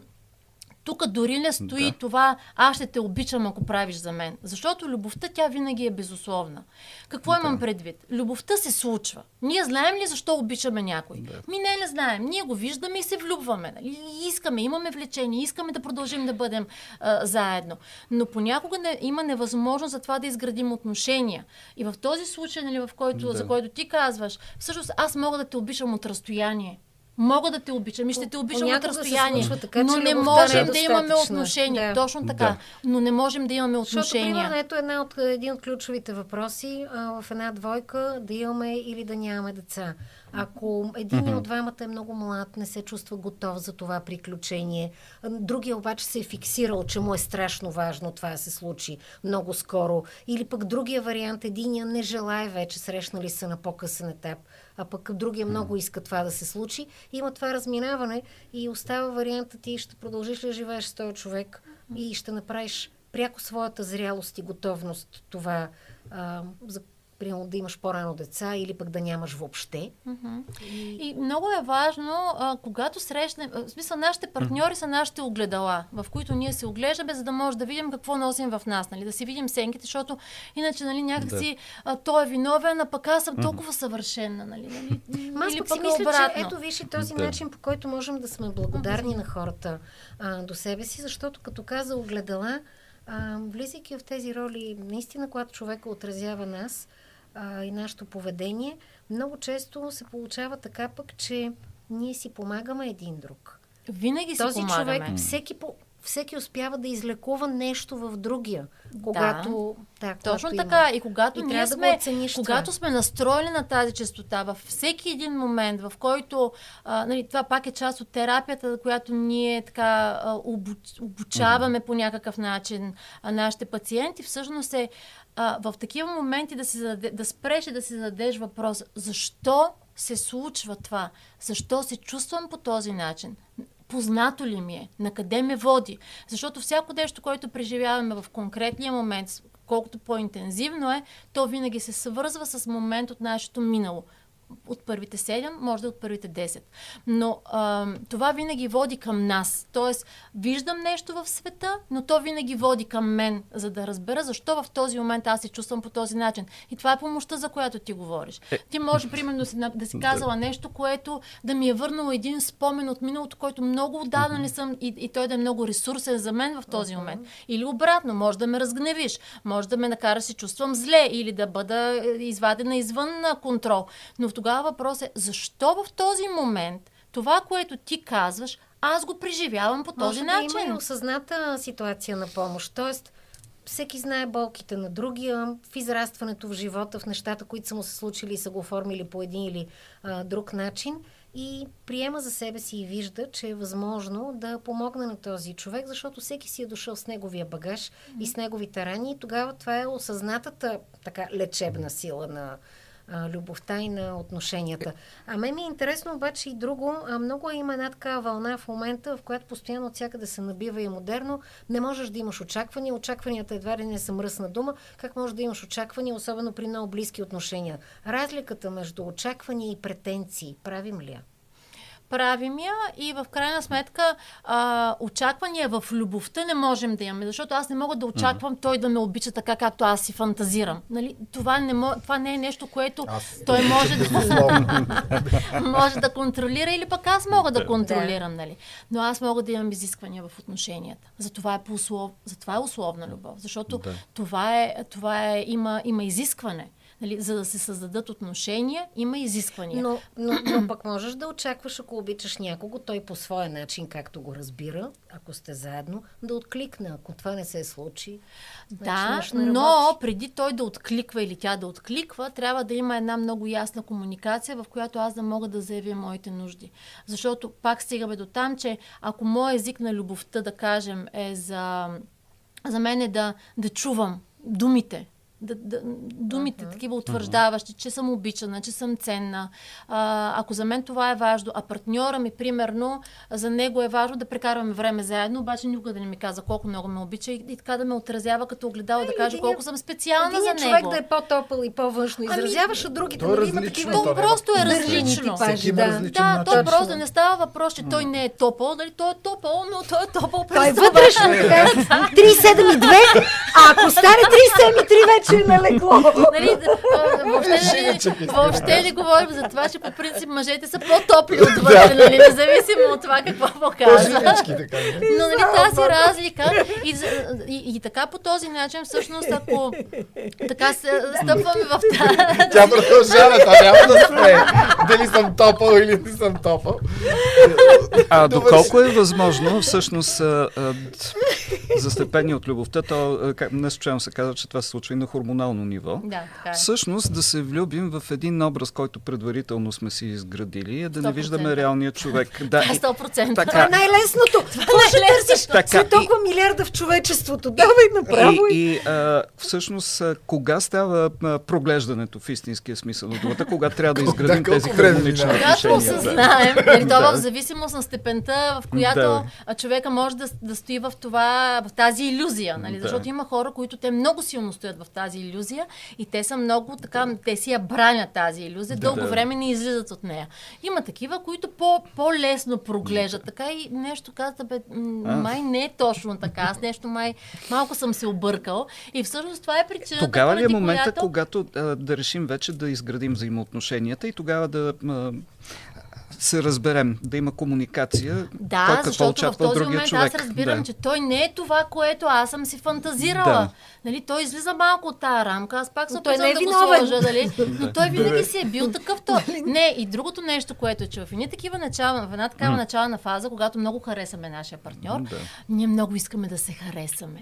тук дори не стои да. това, аз ще те обичам, ако правиш за мен. Защото любовта, тя винаги е безусловна. Какво да. имам предвид? Любовта се случва. Ние знаем ли защо обичаме някой? Да. Ми не, не знаем. Ние го виждаме и се влюбваме. Нали? Искаме, имаме влечение, искаме да продължим да бъдем а, заедно. Но понякога не, има невъзможност за това да изградим отношения. И в този случай, нали, в който, да. за който ти казваш, всъщност аз мога да те обичам от разстояние. Мога да те обичам и ще те обичам от разстояние. Случва, така, но не можем да, да имаме отношения. Да. Точно така. Да. Но не можем да имаме отношения. Защото, примерно, ето една от, един от ключовите въпроси а, в една двойка да имаме или да нямаме деца. Ако един mm-hmm. от двамата е много млад, не се чувства готов за това приключение, другия обаче се е фиксирал, че му е страшно важно това да се случи много скоро, или пък другия вариант, единия не желая вече, срещнали се на по-късен етап, а пък другия много иска това да се случи. Има това разминаване и остава варианта ти ще продължиш ли живееш с този човек и ще направиш пряко своята зрялост и готовност това, а, за примерно да имаш по-рано деца или пък да нямаш въобще. Mm-hmm. И... и много е важно, а, когато срещнем, в смисъл нашите партньори са нашите огледала, в които ние се оглеждаме, за да може да видим какво носим в нас, нали? да си видим сенките, защото иначе нали, някакси да. а, той е виновен, а пък аз съм толкова съвършена. Нали? нали? Аз пък си мисля, обратно. че ето виж и този да. начин, по който можем да сме благодарни mm-hmm. на хората а, до себе си, защото като каза огледала, а, влизайки в тези роли, наистина, когато човека отразява нас, а, и нашето поведение, много често се получава така пък, че ние си помагаме един друг. Винаги Този си помагаме. човек, всеки, всеки успява да излекува нещо в другия, когато... Да, да точно така. Има. И когато и ние сме, да когато това. сме настроили на тази частота, във всеки един момент, в който, а, нали, това пак е част от терапията, която ние така обучаваме mm-hmm. по някакъв начин а, нашите пациенти, всъщност е а, в такива моменти да, си зададе, да спреш и да си зададеш въпрос, защо се случва това? Защо се чувствам по този начин? Познато ли ми е? На къде ме води? Защото всяко нещо, което преживяваме в конкретния момент, колкото по-интензивно е, то винаги се свързва с момент от нашето минало от първите 7, може да от първите 10. Но а, това винаги води към нас. Тоест, виждам нещо в света, но то винаги води към мен, за да разбера защо в този момент аз се чувствам по този начин. И това е помощта, за която ти говориш. Е. Ти може, примерно, да си, да си казала нещо, което да ми е върнало един спомен от миналото, който много отдавна не съм и, и той да е много ресурсен за мен в този момент. Или обратно, може да ме разгневиш, може да ме накара да се чувствам зле или да бъда е, извадена извън контрол. Но в тогава въпрос е защо в този момент това, което ти казваш, аз го преживявам по този Може начин. Да има и осъзната ситуация на помощ. Тоест, всеки знае болките на другия, в израстването в живота, в нещата, които са му се случили и са го оформили по един или а, друг начин и приема за себе си и вижда, че е възможно да помогне на този човек, защото всеки си е дошъл с неговия багаж mm-hmm. и с неговите рани и тогава това е осъзнатата така лечебна сила на, а, любовта и на отношенията. А мен ми е интересно обаче и друго. А, много е има една такава вълна в момента, в която постоянно от всяка да се набива и модерно. Не можеш да имаш очаквания. Очакванията едва ли не са мръсна дума. Как можеш да имаш очаквания, особено при много близки отношения? Разликата между очаквания и претенции, правим ли я? Правим я и в крайна сметка а, очаквания в любовта не можем да имаме, защото аз не мога да очаквам mm-hmm. той да ме обича така, както аз си фантазирам. Нали? Това, не мо... Това не е нещо, което аз той може да... може да контролира или пък аз мога да контролирам. Нали? Но аз мога да имам изисквания в отношенията. Затова е, по услов... Затова е условна любов, защото да. това, е, това е, има, има изискване. Нали, за да се създадат отношения, има изисквания. Но, но, но пък можеш да очакваш, ако обичаш някого, той по своя начин, както го разбира, ако сте заедно, да откликне. Ако това не се случи, да, но преди той да откликва или тя да откликва, трябва да има една много ясна комуникация, в която аз да мога да заявя моите нужди. Защото пак стигаме до там, че ако мой език на любовта, да кажем, е за, за мен е да, да чувам думите, да, да, думите uh-huh. такива утвърждаващи, че съм обичана, че съм ценна. А, ако за мен това е важно, а партньора ми, примерно, за него е важно да прекарваме време заедно, обаче никога да не ми каза колко много ме обича и, и така да ме отразява като огледало, да каже колко съм специална за него. човек да е по-топъл и по-външно ами, изразяваш, а другите нали има такива. То просто е различно. Типажи, да, да то просто не става въпрос, че той не е топъл, дали той е топъл, но той е топъл Той е вътрешно. 3,7,2, а ако стане 3,7,3 вече че е налегло. Нали, въобще, въобще не говорим за това, че по принцип мъжете са по-топли отвътре, нали, независимо от това какво показва. Но нали, тази разлика и, и, и, така по този начин всъщност, ако така се стъпваме в тази... Тя продължава, това няма да спре. Дали съм топъл или не съм топъл. А доколко е възможно, всъщност, а, а, застъпени от любовта, то не случайно се казва, че това се случва и на хормонално ниво. Да, така е. Всъщност да се влюбим в един образ, който предварително сме си изградили, е да не 100%. виждаме реалния човек. Да, Това е и- 100%. Така. Това е най-лесното. Ще най-лесното. търсиш? Така, След и- толкова милиарда в човечеството. Давай направо. И, и а, всъщност, а, кога става а, проглеждането в истинския смисъл на думата, кога трябва да изградим колко тези хармонични? Когато отношения? Да. осъзнаем, нали, то Да. в зависимост на степента, в която Да. човека може да, да стои в това, в тази иллюзия, нали? Да. защото има хора, които те много силно стоят в тази иллюзия и те са много така, те си я бранят тази иллюзия, Да. дълго Да. време не излизат от нея. Има такива, които по, по-лесно проглеждат. Така и нещо каза, бе, м, май не е точно така. Аз нещо май малко съм се объркал. И всъщност това е причината, Тогава ли е момента, която... когато а, да решим вече да изградим взаимоотношенията и тогава да а, се разберем, да има комуникация, кой Да, какво защото в този момент човек. аз разбирам, да. че той не е това, което аз съм си фантазирала. Да. Нали, той излиза малко от тази рамка, аз пак се той опитвам не е да виновен. го сложа, дали? но той винаги си е бил такъв. То. Не, и другото нещо, което е, че в едни такива начала, в една такава начална фаза, когато много харесаме нашия партньор, Да. ние много искаме да се харесаме.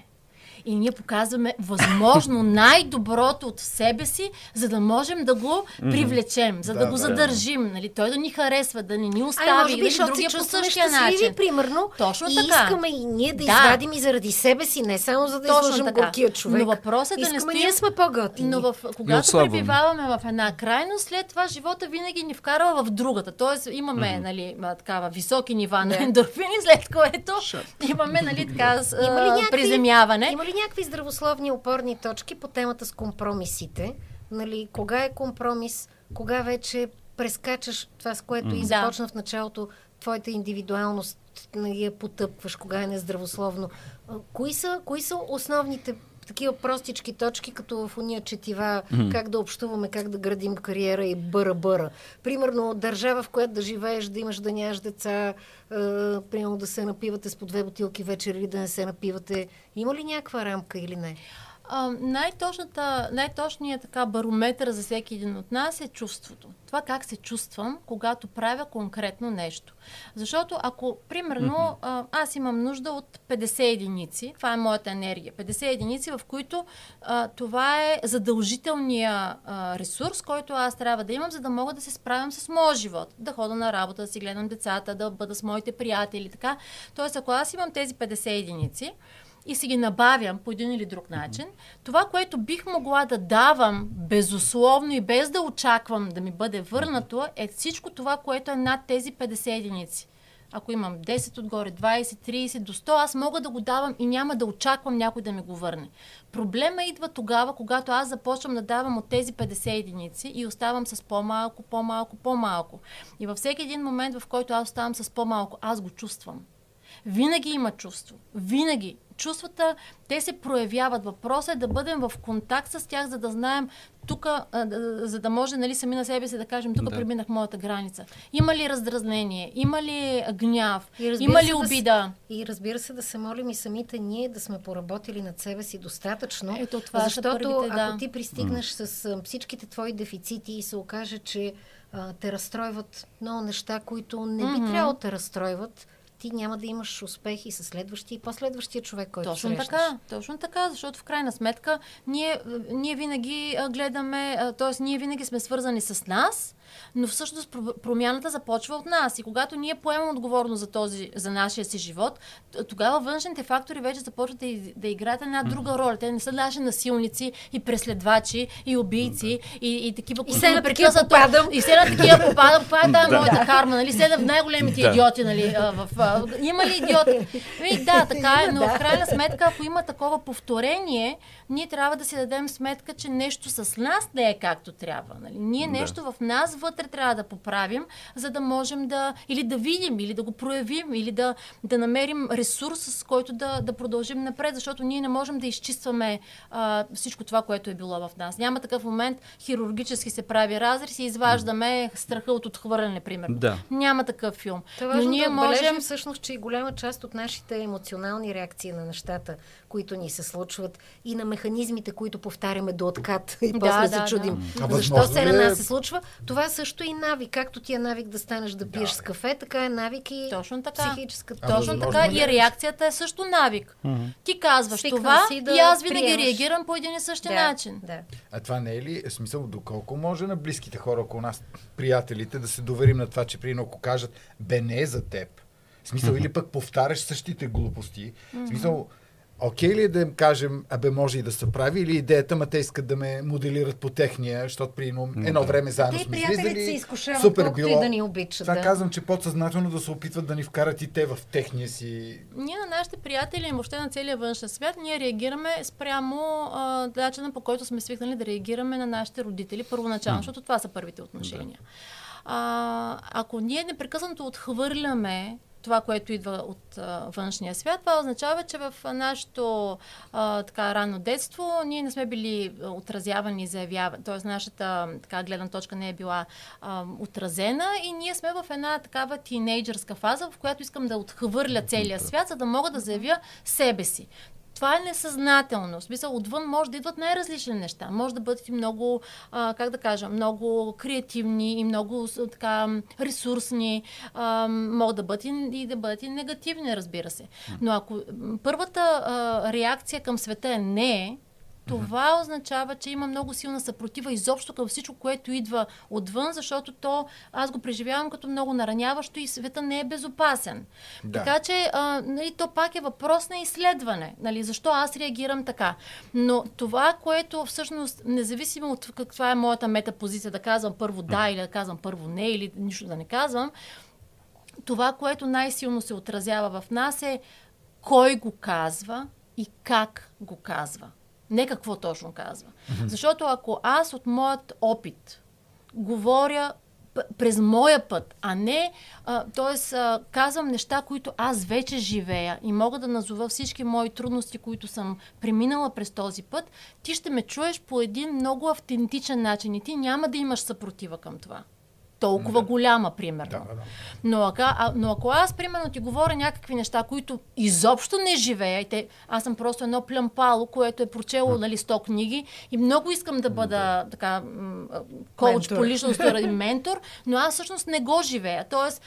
И ние показваме възможно най-доброто от себе си, за да можем да го привлечем, за да, Да, го да. задържим. Нали? Той да ни харесва, да не ни Ай, остави може би, защото по чувстваме същия щастливи, начин. примерно. Точно и така. искаме и ние да, Да. извадим и заради себе си, не само за да Точно излъжем така. горкия човек. Но въпросът е да не стоим- ние сме по-готини. Но в, когато пребиваваме в една крайност, след това живота винаги ни вкарва в другата. Тоест имаме нали, а, такава високи нива на Да. ендорфини, след което Шат. имаме нали, така, с, Има ли някакви- приземяване. Има ли някакви здравословни опорни точки по темата с компромисите? Нали, кога е компромис? Кога вече прескачаш това, с което и Да. започна в началото твоята индивидуалност, нали, я потъпваш, кога е нездравословно? Кои са, кои са основните такива простички точки, като в уния четива, как да общуваме, как да градим кариера и бъра-бъра. Примерно, държава, в която да живееш, да имаш, да нямаш деца, е, примерно да се напивате с по две бутилки вечер или да не се напивате. Има ли някаква рамка или не? Най-точната, най-точният така барометър за всеки един от нас е чувството. Това как се чувствам, когато правя конкретно нещо. Защото ако, примерно, а, аз имам нужда от 50 единици, това е моята енергия, 50 единици, в които а, това е задължителния а, ресурс, който аз трябва да имам, за да мога да се справям с моя живот. Да хода на работа, да си гледам децата, да бъда с моите приятели, така. Тоест, ако аз имам тези 50 единици, и си ги набавям по един или друг начин, това, което бих могла да давам безусловно и без да очаквам да ми бъде върнато, е всичко това, което е над тези 50 единици. Ако имам 10 отгоре, 20, 30 до 100, аз мога да го давам и няма да очаквам някой да ми го върне. Проблема идва тогава, когато аз започвам да давам от тези 50 единици и оставам с по-малко, по-малко, по-малко. И във всеки един момент, в който аз оставам с по-малко, аз го чувствам. Винаги има чувство. Винаги. Чувствата, те се проявяват. Въпросът е да бъдем в контакт с тях, за да знаем тук, за да може нали, сами на себе си да кажем, тук Да. да. преминах моята граница. Има ли раздразнение? Има ли гняв? Има ли да обида? И разбира се да се молим и самите ние да сме поработили над себе си достатъчно. Ето, това защото първите, да. ако ти пристигнеш с всичките твои дефицити и се окаже, че а, те разстройват много неща, които не би Мгм. трябвало да те разстройват, ти няма да имаш успехи с следващия и последващия човек, който Точно срещнеш. така, точно така, защото в крайна сметка ние, ние винаги гледаме, т.е. ние винаги сме свързани с нас, но всъщност про- промяната започва от нас. И когато ние поемаме отговорност за, този, за нашия си живот, тогава външните фактори вече започват да, да играят една друга роля. Те не са наши насилници и преследвачи и убийци и, и такива, които прекъсват- попадам. И все на такива попадам. Това е да, моята карма, нали? Седа в най-големите идиоти, нали? В, има ли идиоти? Ми, да, така е, но в крайна сметка, ако има такова повторение, ние трябва да си дадем сметка, че нещо с нас не е както трябва. Нали? Ние нещо в нас вътре трябва да поправим, за да можем да или да видим, или да го проявим, или да, да намерим ресурс, с който да, да продължим напред, защото ние не можем да изчистваме а, всичко това, което е било в нас. Няма такъв момент, хирургически се прави разрез и изваждаме страха от отхвърляне, примерно. Да. Няма такъв филм. Това е Но ние да можем всъщност, че и голяма част от нашите емоционални реакции на нещата, които ни се случват и на механизмите, които повтаряме до откат и Да, после да, се да. чудим А защо се на е- нас се случва, това също е и навик. Както ти е навик да станеш да пиеш Да, с кафе, така е навик и Точно така. психическата. А, Точно така. ли И е? реакцията е също навик. Ти казваш Свикнал това си да и аз винаги приемаш. реагирам по един и същи да, начин. Да. А това не е ли е смисъл доколко може на близките хора около нас, приятелите, да се доверим на това, че при ако кажат бе не е за теб, в смисъл или пък повтаряш същите глупости, в смисъл Окей ли е да им кажем, абе може и да се прави, или идеята, ма те искат да ме моделират по техния, защото при едно, едно време заедно Те сме приятелите слизали, се изкушават, супер било. и да ни обичат. Това да. казвам, че подсъзнателно да се опитват да ни вкарат и те в техния си... Ние на нашите приятели и въобще на целия външен свят, ние реагираме спрямо а, начина по който сме свикнали да реагираме на нашите родители първоначално, защото това са първите отношения. А, ако ние непрекъснато отхвърляме това, което идва от а, външния свят, това означава, че в нашето а, така ранно детство ние не сме били отразявани, заявявани, т.е. нашата така гледна точка не е била а, отразена и ние сме в една такава тинейджърска фаза, в която искам да отхвърля целия свят, за да мога да заявя себе си. Това е несъзнателно. В смисъл, отвън може да идват най-различни неща. Може да бъдат и много, а, как да кажа, много креативни и много така ресурсни. А, могат да бъдат и, и да бъдат и негативни, разбира се. Но ако първата а, реакция към света е не, това означава, че има много силна съпротива изобщо към всичко, което идва отвън, защото то аз го преживявам като много нараняващо и света не е безопасен. Да. Така че а, нали, то пак е въпрос на изследване. Нали, защо аз реагирам така? Но това, което всъщност, независимо от каква е моята метапозиция, да казвам първо да или да казвам първо не или нищо да не казвам, това, което най-силно се отразява в нас е кой го казва и как го казва. Не какво точно казва. Защото ако аз от моят опит говоря през моя път, а не, т.е. казвам неща, които аз вече живея и мога да назова всички мои трудности, които съм преминала през този път, ти ще ме чуеш по един много автентичен начин и ти няма да имаш съпротива към това. Толкова голяма, примерно. Да, да. Но, ако, а, но ако аз, примерно, ти говоря някакви неща, които изобщо не живея, и те, аз съм просто едно плямпало, което е прочело нали, 100 книги и много искам да бъда така, м, а, коуч Ментор. по личност и ментор, но аз всъщност не го живея. Тоест,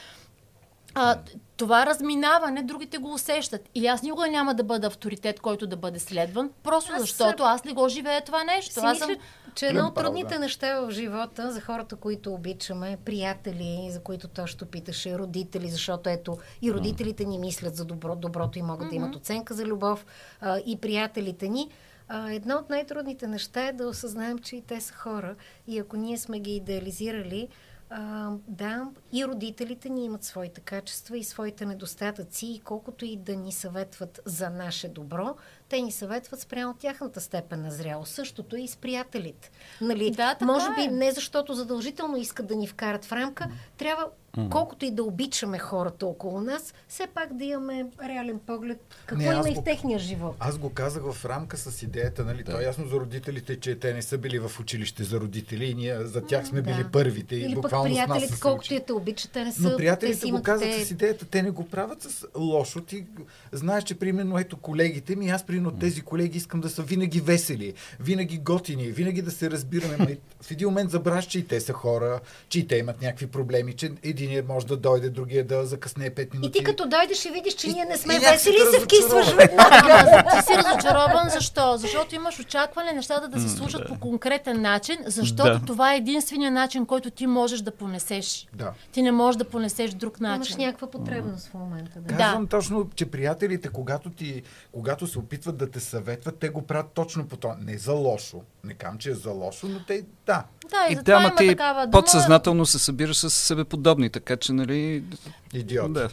а, това разминаване, другите го усещат. И аз никога няма да бъда авторитет, който да бъде следван, просто Аз, защото аз не го живея това нещо. Си аз мисля, съм... че едно от трудните да. неща в живота за хората, които обичаме, приятели, за които точно питаше, родители, защото ето и родителите ни мислят за добро, доброто и могат да имат оценка за любов, а, и приятелите ни. А, едно от най-трудните неща е да осъзнаем, че и те са хора и ако ние сме ги идеализирали, а, да, и родителите ни имат своите качества и своите недостатъци и колкото и да ни съветват за наше добро, те ни съветват спрямо тяхната степен на зрялост. Същото и с приятелите. Нали? Да, така Може би е. не защото задължително искат да ни вкарат в рамка, трябва колкото и да обичаме хората около нас, все пак да имаме реален поглед какво Не, има и в техния живот. Аз го казах в рамка с идеята, нали? То е ясно за родителите, че те не са били в училище за родители и ние за тях сме били Да. първите. и Или пък буквално с нас са приятелите, се колкото и те обичат, не са. Но те приятелите си го казват те- с идеята, те не го правят с лошо. Ти знаеш, че примерно ето колегите ми, аз примерно от тези колеги искам да са винаги весели, винаги готини, винаги да се разбираме. И в един момент забравяш, че и те са хора, че и те имат някакви проблеми, че един може да дойде, другия да закъсне 5 минути. И ти като дойдеш и видиш, че И- ние не сме весели, се се вкисваш веднага. Ти си разочарован, защо? Защото имаш очакване нещата да се случат по конкретен начин, защото Да. това е единствения начин, който ти можеш да понесеш. Да. Ти не можеш да понесеш друг Имаш начин. някаква потребност в момента. Да. Казвам точно, че приятелите, когато, ти, когато се опитват да те съветват, те го правят точно по това. Не за лошо. Не кам, че е за лошо, но те, да. Да, и, И затова да, ма има ти такава дума. подсъзнателно се събираш с себеподобни, така че, нали... Идиот. Да.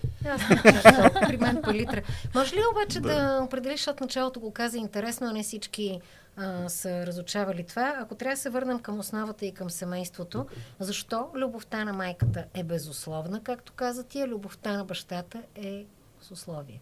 При мен палитра. Може ли обаче да, определиш, от началото го каза интересно, а не всички а, са разучавали това. Ако трябва да се върнем към основата и към семейството, защо любовта на майката е безусловна, както каза ти, а любовта на бащата е условие?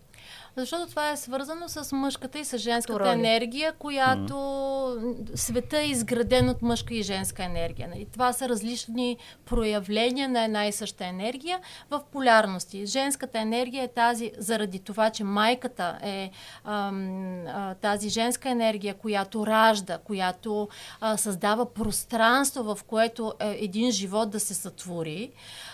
Защото това е свързано с мъжката и с женската Роли. енергия, която mm. света е изграден от мъжка и женска енергия. Нали? Това са различни проявления на една и съща енергия в полярности. Женската енергия е тази, заради това, че майката е ам, а, тази женска енергия, която ражда, която а, създава пространство, в което е, един живот да се сътвори,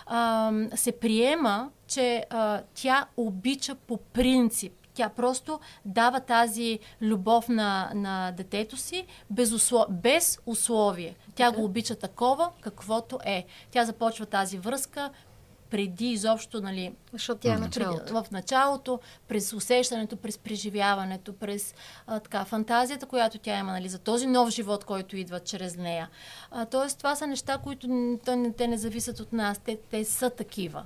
ам, се приема, че а, тя обича по принцип. Тя просто дава тази любов на, на детето си без, услов... без условие. Тя го обича такова, каквото е. Тя започва тази връзка преди изобщо, нали, Защото тя е началото. в началото, през усещането, през преживяването, през а, така, фантазията, която тя има нали, за този нов живот, който идва чрез нея. А, тоест, това са неща, които н- те, не- те не зависят от нас, те, те са такива.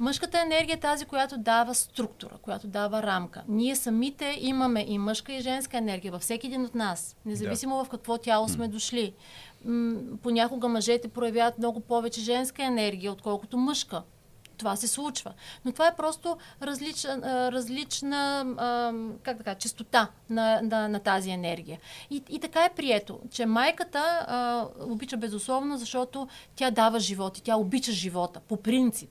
Мъжката енергия е тази, която дава структура, която дава рамка. Ние самите имаме и мъжка и женска енергия във всеки един от нас, независимо в какво тяло сме дошли. Понякога мъжете проявяват много повече женска енергия, отколкото мъжка. Това се случва. Но това е просто различна, различна как да кажа, чистота на, на, на тази енергия. И, и така е прието, че майката а, обича безусловно, защото тя дава живот и тя обича живота по принцип.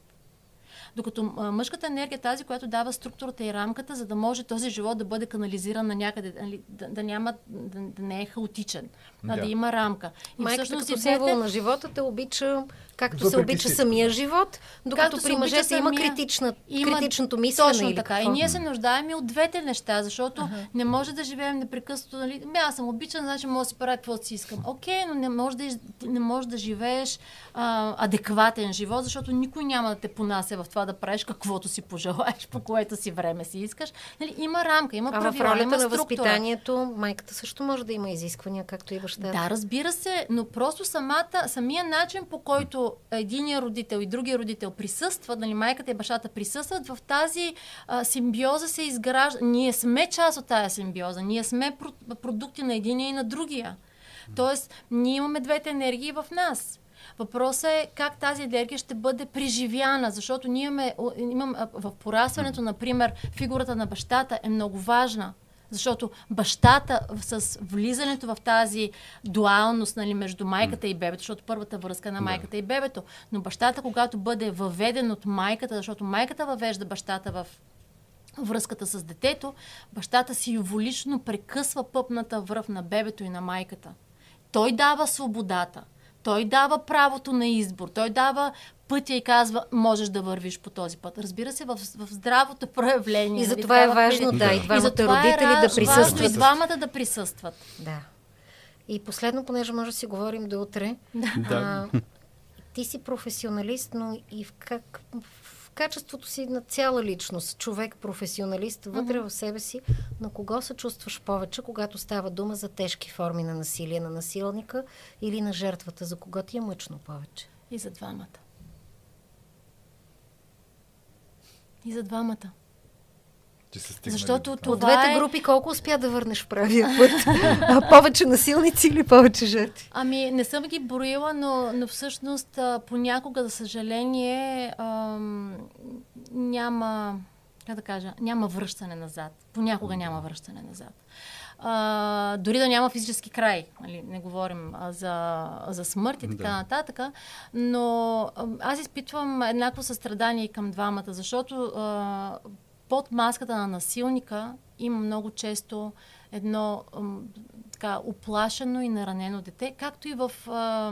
Докато мъжката енергия е тази, която дава структурата и рамката, за да може този живот да бъде канализиран на някъде, нали, да, да, няма, да, да не е хаотичен, а Да. да има рамка. И Майката всъщност като двете- символ на живота те обича, както се Въпреки обича всичко, самия живот, докато Както се при обича мъжете има, критична, Има критичното мислене Точно или така. какво. И ние се нуждаем и от двете неща, защото uh-huh. не може да живеем непрекъснато. Нали? Ами аз съм обичан, значи мога да си правя каквото си искам. Окей, но не можеш да, не можеш да живееш а, адекватен живот, защото никой няма да те понася в това да правиш каквото си пожелаеш, по което си време си искаш. Нали? Има рамка, има А в правила, ролята има на възпитанието майката също може да има изисквания, както и бащата. Да, разбира се, но просто самата, самия начин по който единия родител и другия родител присъстват, нали, майката и бащата присъстват, в тази а, симбиоза се изгражда. Ние сме част от тази симбиоза, ние сме про- продукти на единия и на другия. Тоест, ние имаме двете енергии в нас. Въпросът е как тази енергия ще бъде преживяна, защото ние имаме, имам, в порастването, например, фигурата на бащата е много важна. Защото бащата с влизането в тази дуалност нали, между майката и бебето, защото първата връзка е на майката и бебето, но бащата, когато бъде въведен от майката, защото майката въвежда бащата в връзката с детето, бащата символично прекъсва пъпната връв на бебето и на майката. Той дава свободата, той дава правото на избор, той дава пътя и казва, можеш да вървиш по този път. Разбира се, в, в здравото проявление. И нали, затова е в важно, да, и И двамата затова родители е да ра- Важно и присъстват. двамата да присъстват. Да. И последно, понеже може да си говорим до утре, а, ти си професионалист, но и в, как, в качеството си на цяла личност, човек, професионалист, вътре в себе си, на кого се чувстваш повече, когато става дума за тежки форми на насилие на насилника или на жертвата, за кого ти е мъчно повече? И за двамата. И за двамата. Че се Защото там. От Това двете е- групи колко успя да върнеш в правия път? а, повече насилници или повече жертви? Ами, не съм ги броила, но, но всъщност а, понякога, за съжаление, ам, няма, как да кажа, няма връщане назад. Понякога няма връщане назад. А, дори да няма физически край, нали, не говорим а, за, за смърт и така Да. нататък, но аз изпитвам еднакво състрадание към двамата, защото а, под маската на насилника има много често едно ам, така оплашено и наранено дете, както и в а,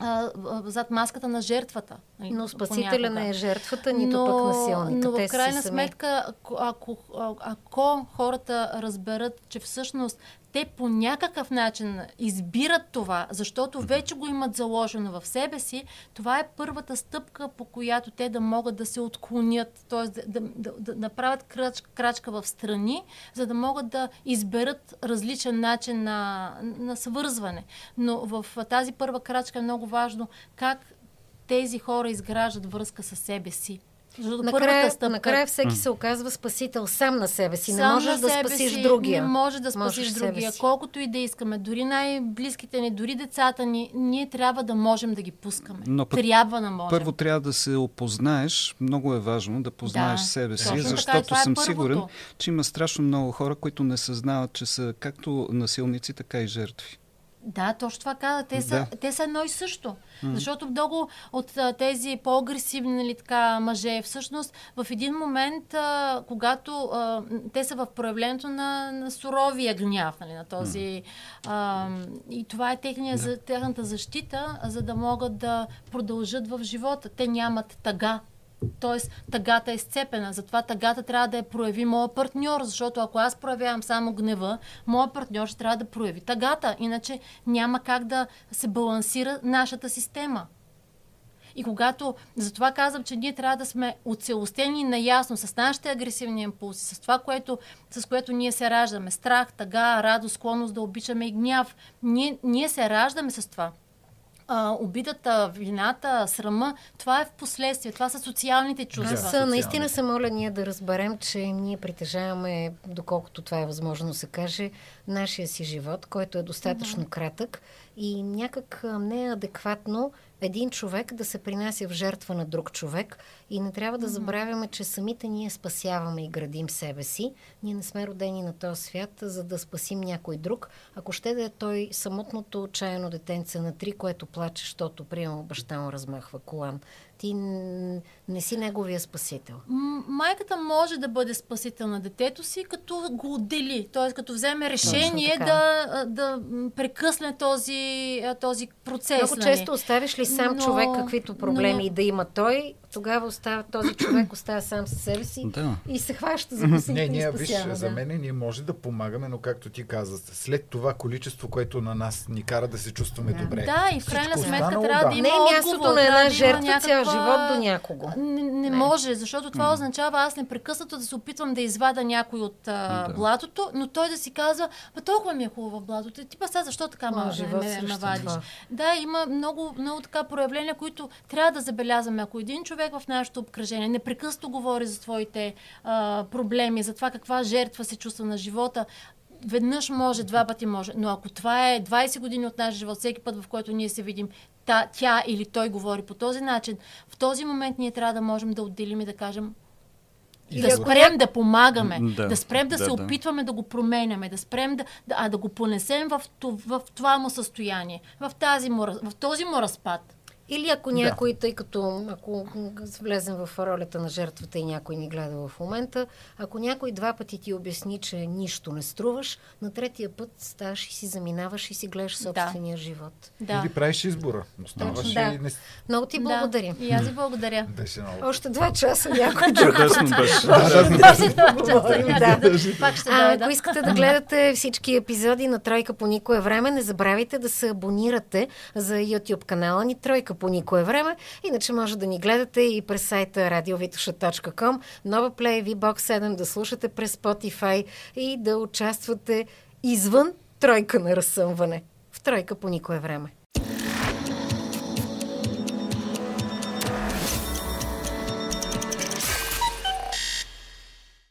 а, зад маската на жертвата. нали, Но спасителя понякога. не е жертвата, нито пък насилника. Но в крайна сметка, ако, ако, ако хората разберат, че всъщност те по някакъв начин избират това, защото вече го имат заложено в себе си, това е първата стъпка, по която те да могат да се отклонят, т.е. да, да, да, направят крач, крачка в страни, за да могат да изберат различен начин на, на свързване. Но в тази първа крачка е много важно как тези хора изграждат връзка със себе си. Защото Накрая, накрая всеки се оказва спасител сам на себе си. Не Сам можеш на да спасиш си, другия. Не може да Можеш спасиш себе другия. си. Колкото и да искаме, дори най-близките ни, дори децата ни, ние трябва да можем да ги пускаме. Но трябва да можем. Първо трябва да се опознаеш. Много е важно да познаеш Да, себе си, точно така, защото това е съм първото. сигурен, че има страшно много хора, които не съзнават, че са както насилници, така и жертви. Да, точно това каза. Те, са, Да. те са едно и също. Защото много от а, тези по-агресивни нали, така, мъже, всъщност в един момент, а, когато а, те са в проявлението на, на суровия гняв, нали, на този. А, и това е техния, за, техната защита, за да могат да продължат в живота. Те нямат тъга. Тоест, тъгата е сцепена. Затова тъгата трябва да я прояви моя партньор, защото ако аз проявявам само гнева, моя партньор ще трябва да прояви тъгата. Иначе няма как да се балансира нашата система. И когато, затова казвам, че ние трябва да сме оцелостени наясно с нашите агресивни импулси, с това, което, с което ние се раждаме. Страх, тъга, радост, склонност да обичаме и гняв. Ние, ние се раждаме с това. А, обидата, вината, срама, това е в последствие. Това са социалните чувства. Аз а, наистина се моля ние да разберем, че ние притежаваме, доколкото това е възможно да се каже, нашия си живот, който е достатъчно кратък и някак не е адекватно един човек да се принася в жертва на друг човек и не трябва да забравяме, че самите ние спасяваме и градим себе си. Ние не сме родени на този свят, за да спасим някой друг. Ако ще да е той самотното отчаяно детенце на три, което плаче, защото приема баща му размахва колан. Ти не си неговия спасител. Майката може да бъде спасител на детето си, като го отдели, т.е. като вземе решение да, да прекъсне този, този процес. Много нали? често оставиш ли сам Но- човек каквито проблеми но- и да има той, тогава остава, този човек остава сам със себе си Да. и се хваща за косите Не, ние, виж, спасява. за да. мен ние може да помагаме, но както ти каза, след това количество, което на нас ни кара да се чувстваме Да. добре. Да, и в крайна сметка останало, трябва да, да. има Не е мястото отговор, на една да жертва цял някаква- живот до някого. Не, не, Не. може, защото това означава аз непрекъснато да се опитвам да извада някой от а, Да. блатото, но той да си казва, па толкова ми е хубаво в блатото. Ти па сега защо така Моя ме, живот ме, ме срещу вадиш? това. Да, има много, много така проявления, които трябва да забелязваме. Ако един човек в нашето обкръжение непрекъснато говори за своите а, проблеми, за това каква жертва се чувства на живота, веднъж може, два пъти може. Но ако това е 20 години от нашия живот, всеки път, в който ние се видим, та, тя или той говори по този начин, в този момент ние трябва да можем да отделим и да кажем И да да спрем да помагаме, Да, да, спрем да, да, се да. опитваме да го променяме, да спрем да, да, а да го понесем в, тов- в това му състояние, в, тази му, в този му разпад. Или ако някой, тъй като ако влезем в ролята на жертвата и някой ни гледа в момента, ако някой два пъти ти обясни, че нищо не струваш, на третия път ставаш и си заминаваш и си гледаш собствения живот. Да. Или правиш избора. Оставаш Да. и не... Много ти благодаря. Да. И аз ви благодаря. Беше много. Още два часа някой друг. Чудесно беше. Да. Ако искате да гледате всички епизоди на Тройка по никое време, не забравяйте да се абонирате за YouTube канала ни Тройка по никое време. Иначе може да ни гледате и през сайта radiovitosha.com, нова плей, VBOX 7, да слушате през Spotify и да участвате извън Тройка на разсъмване. В Тройка по никое време.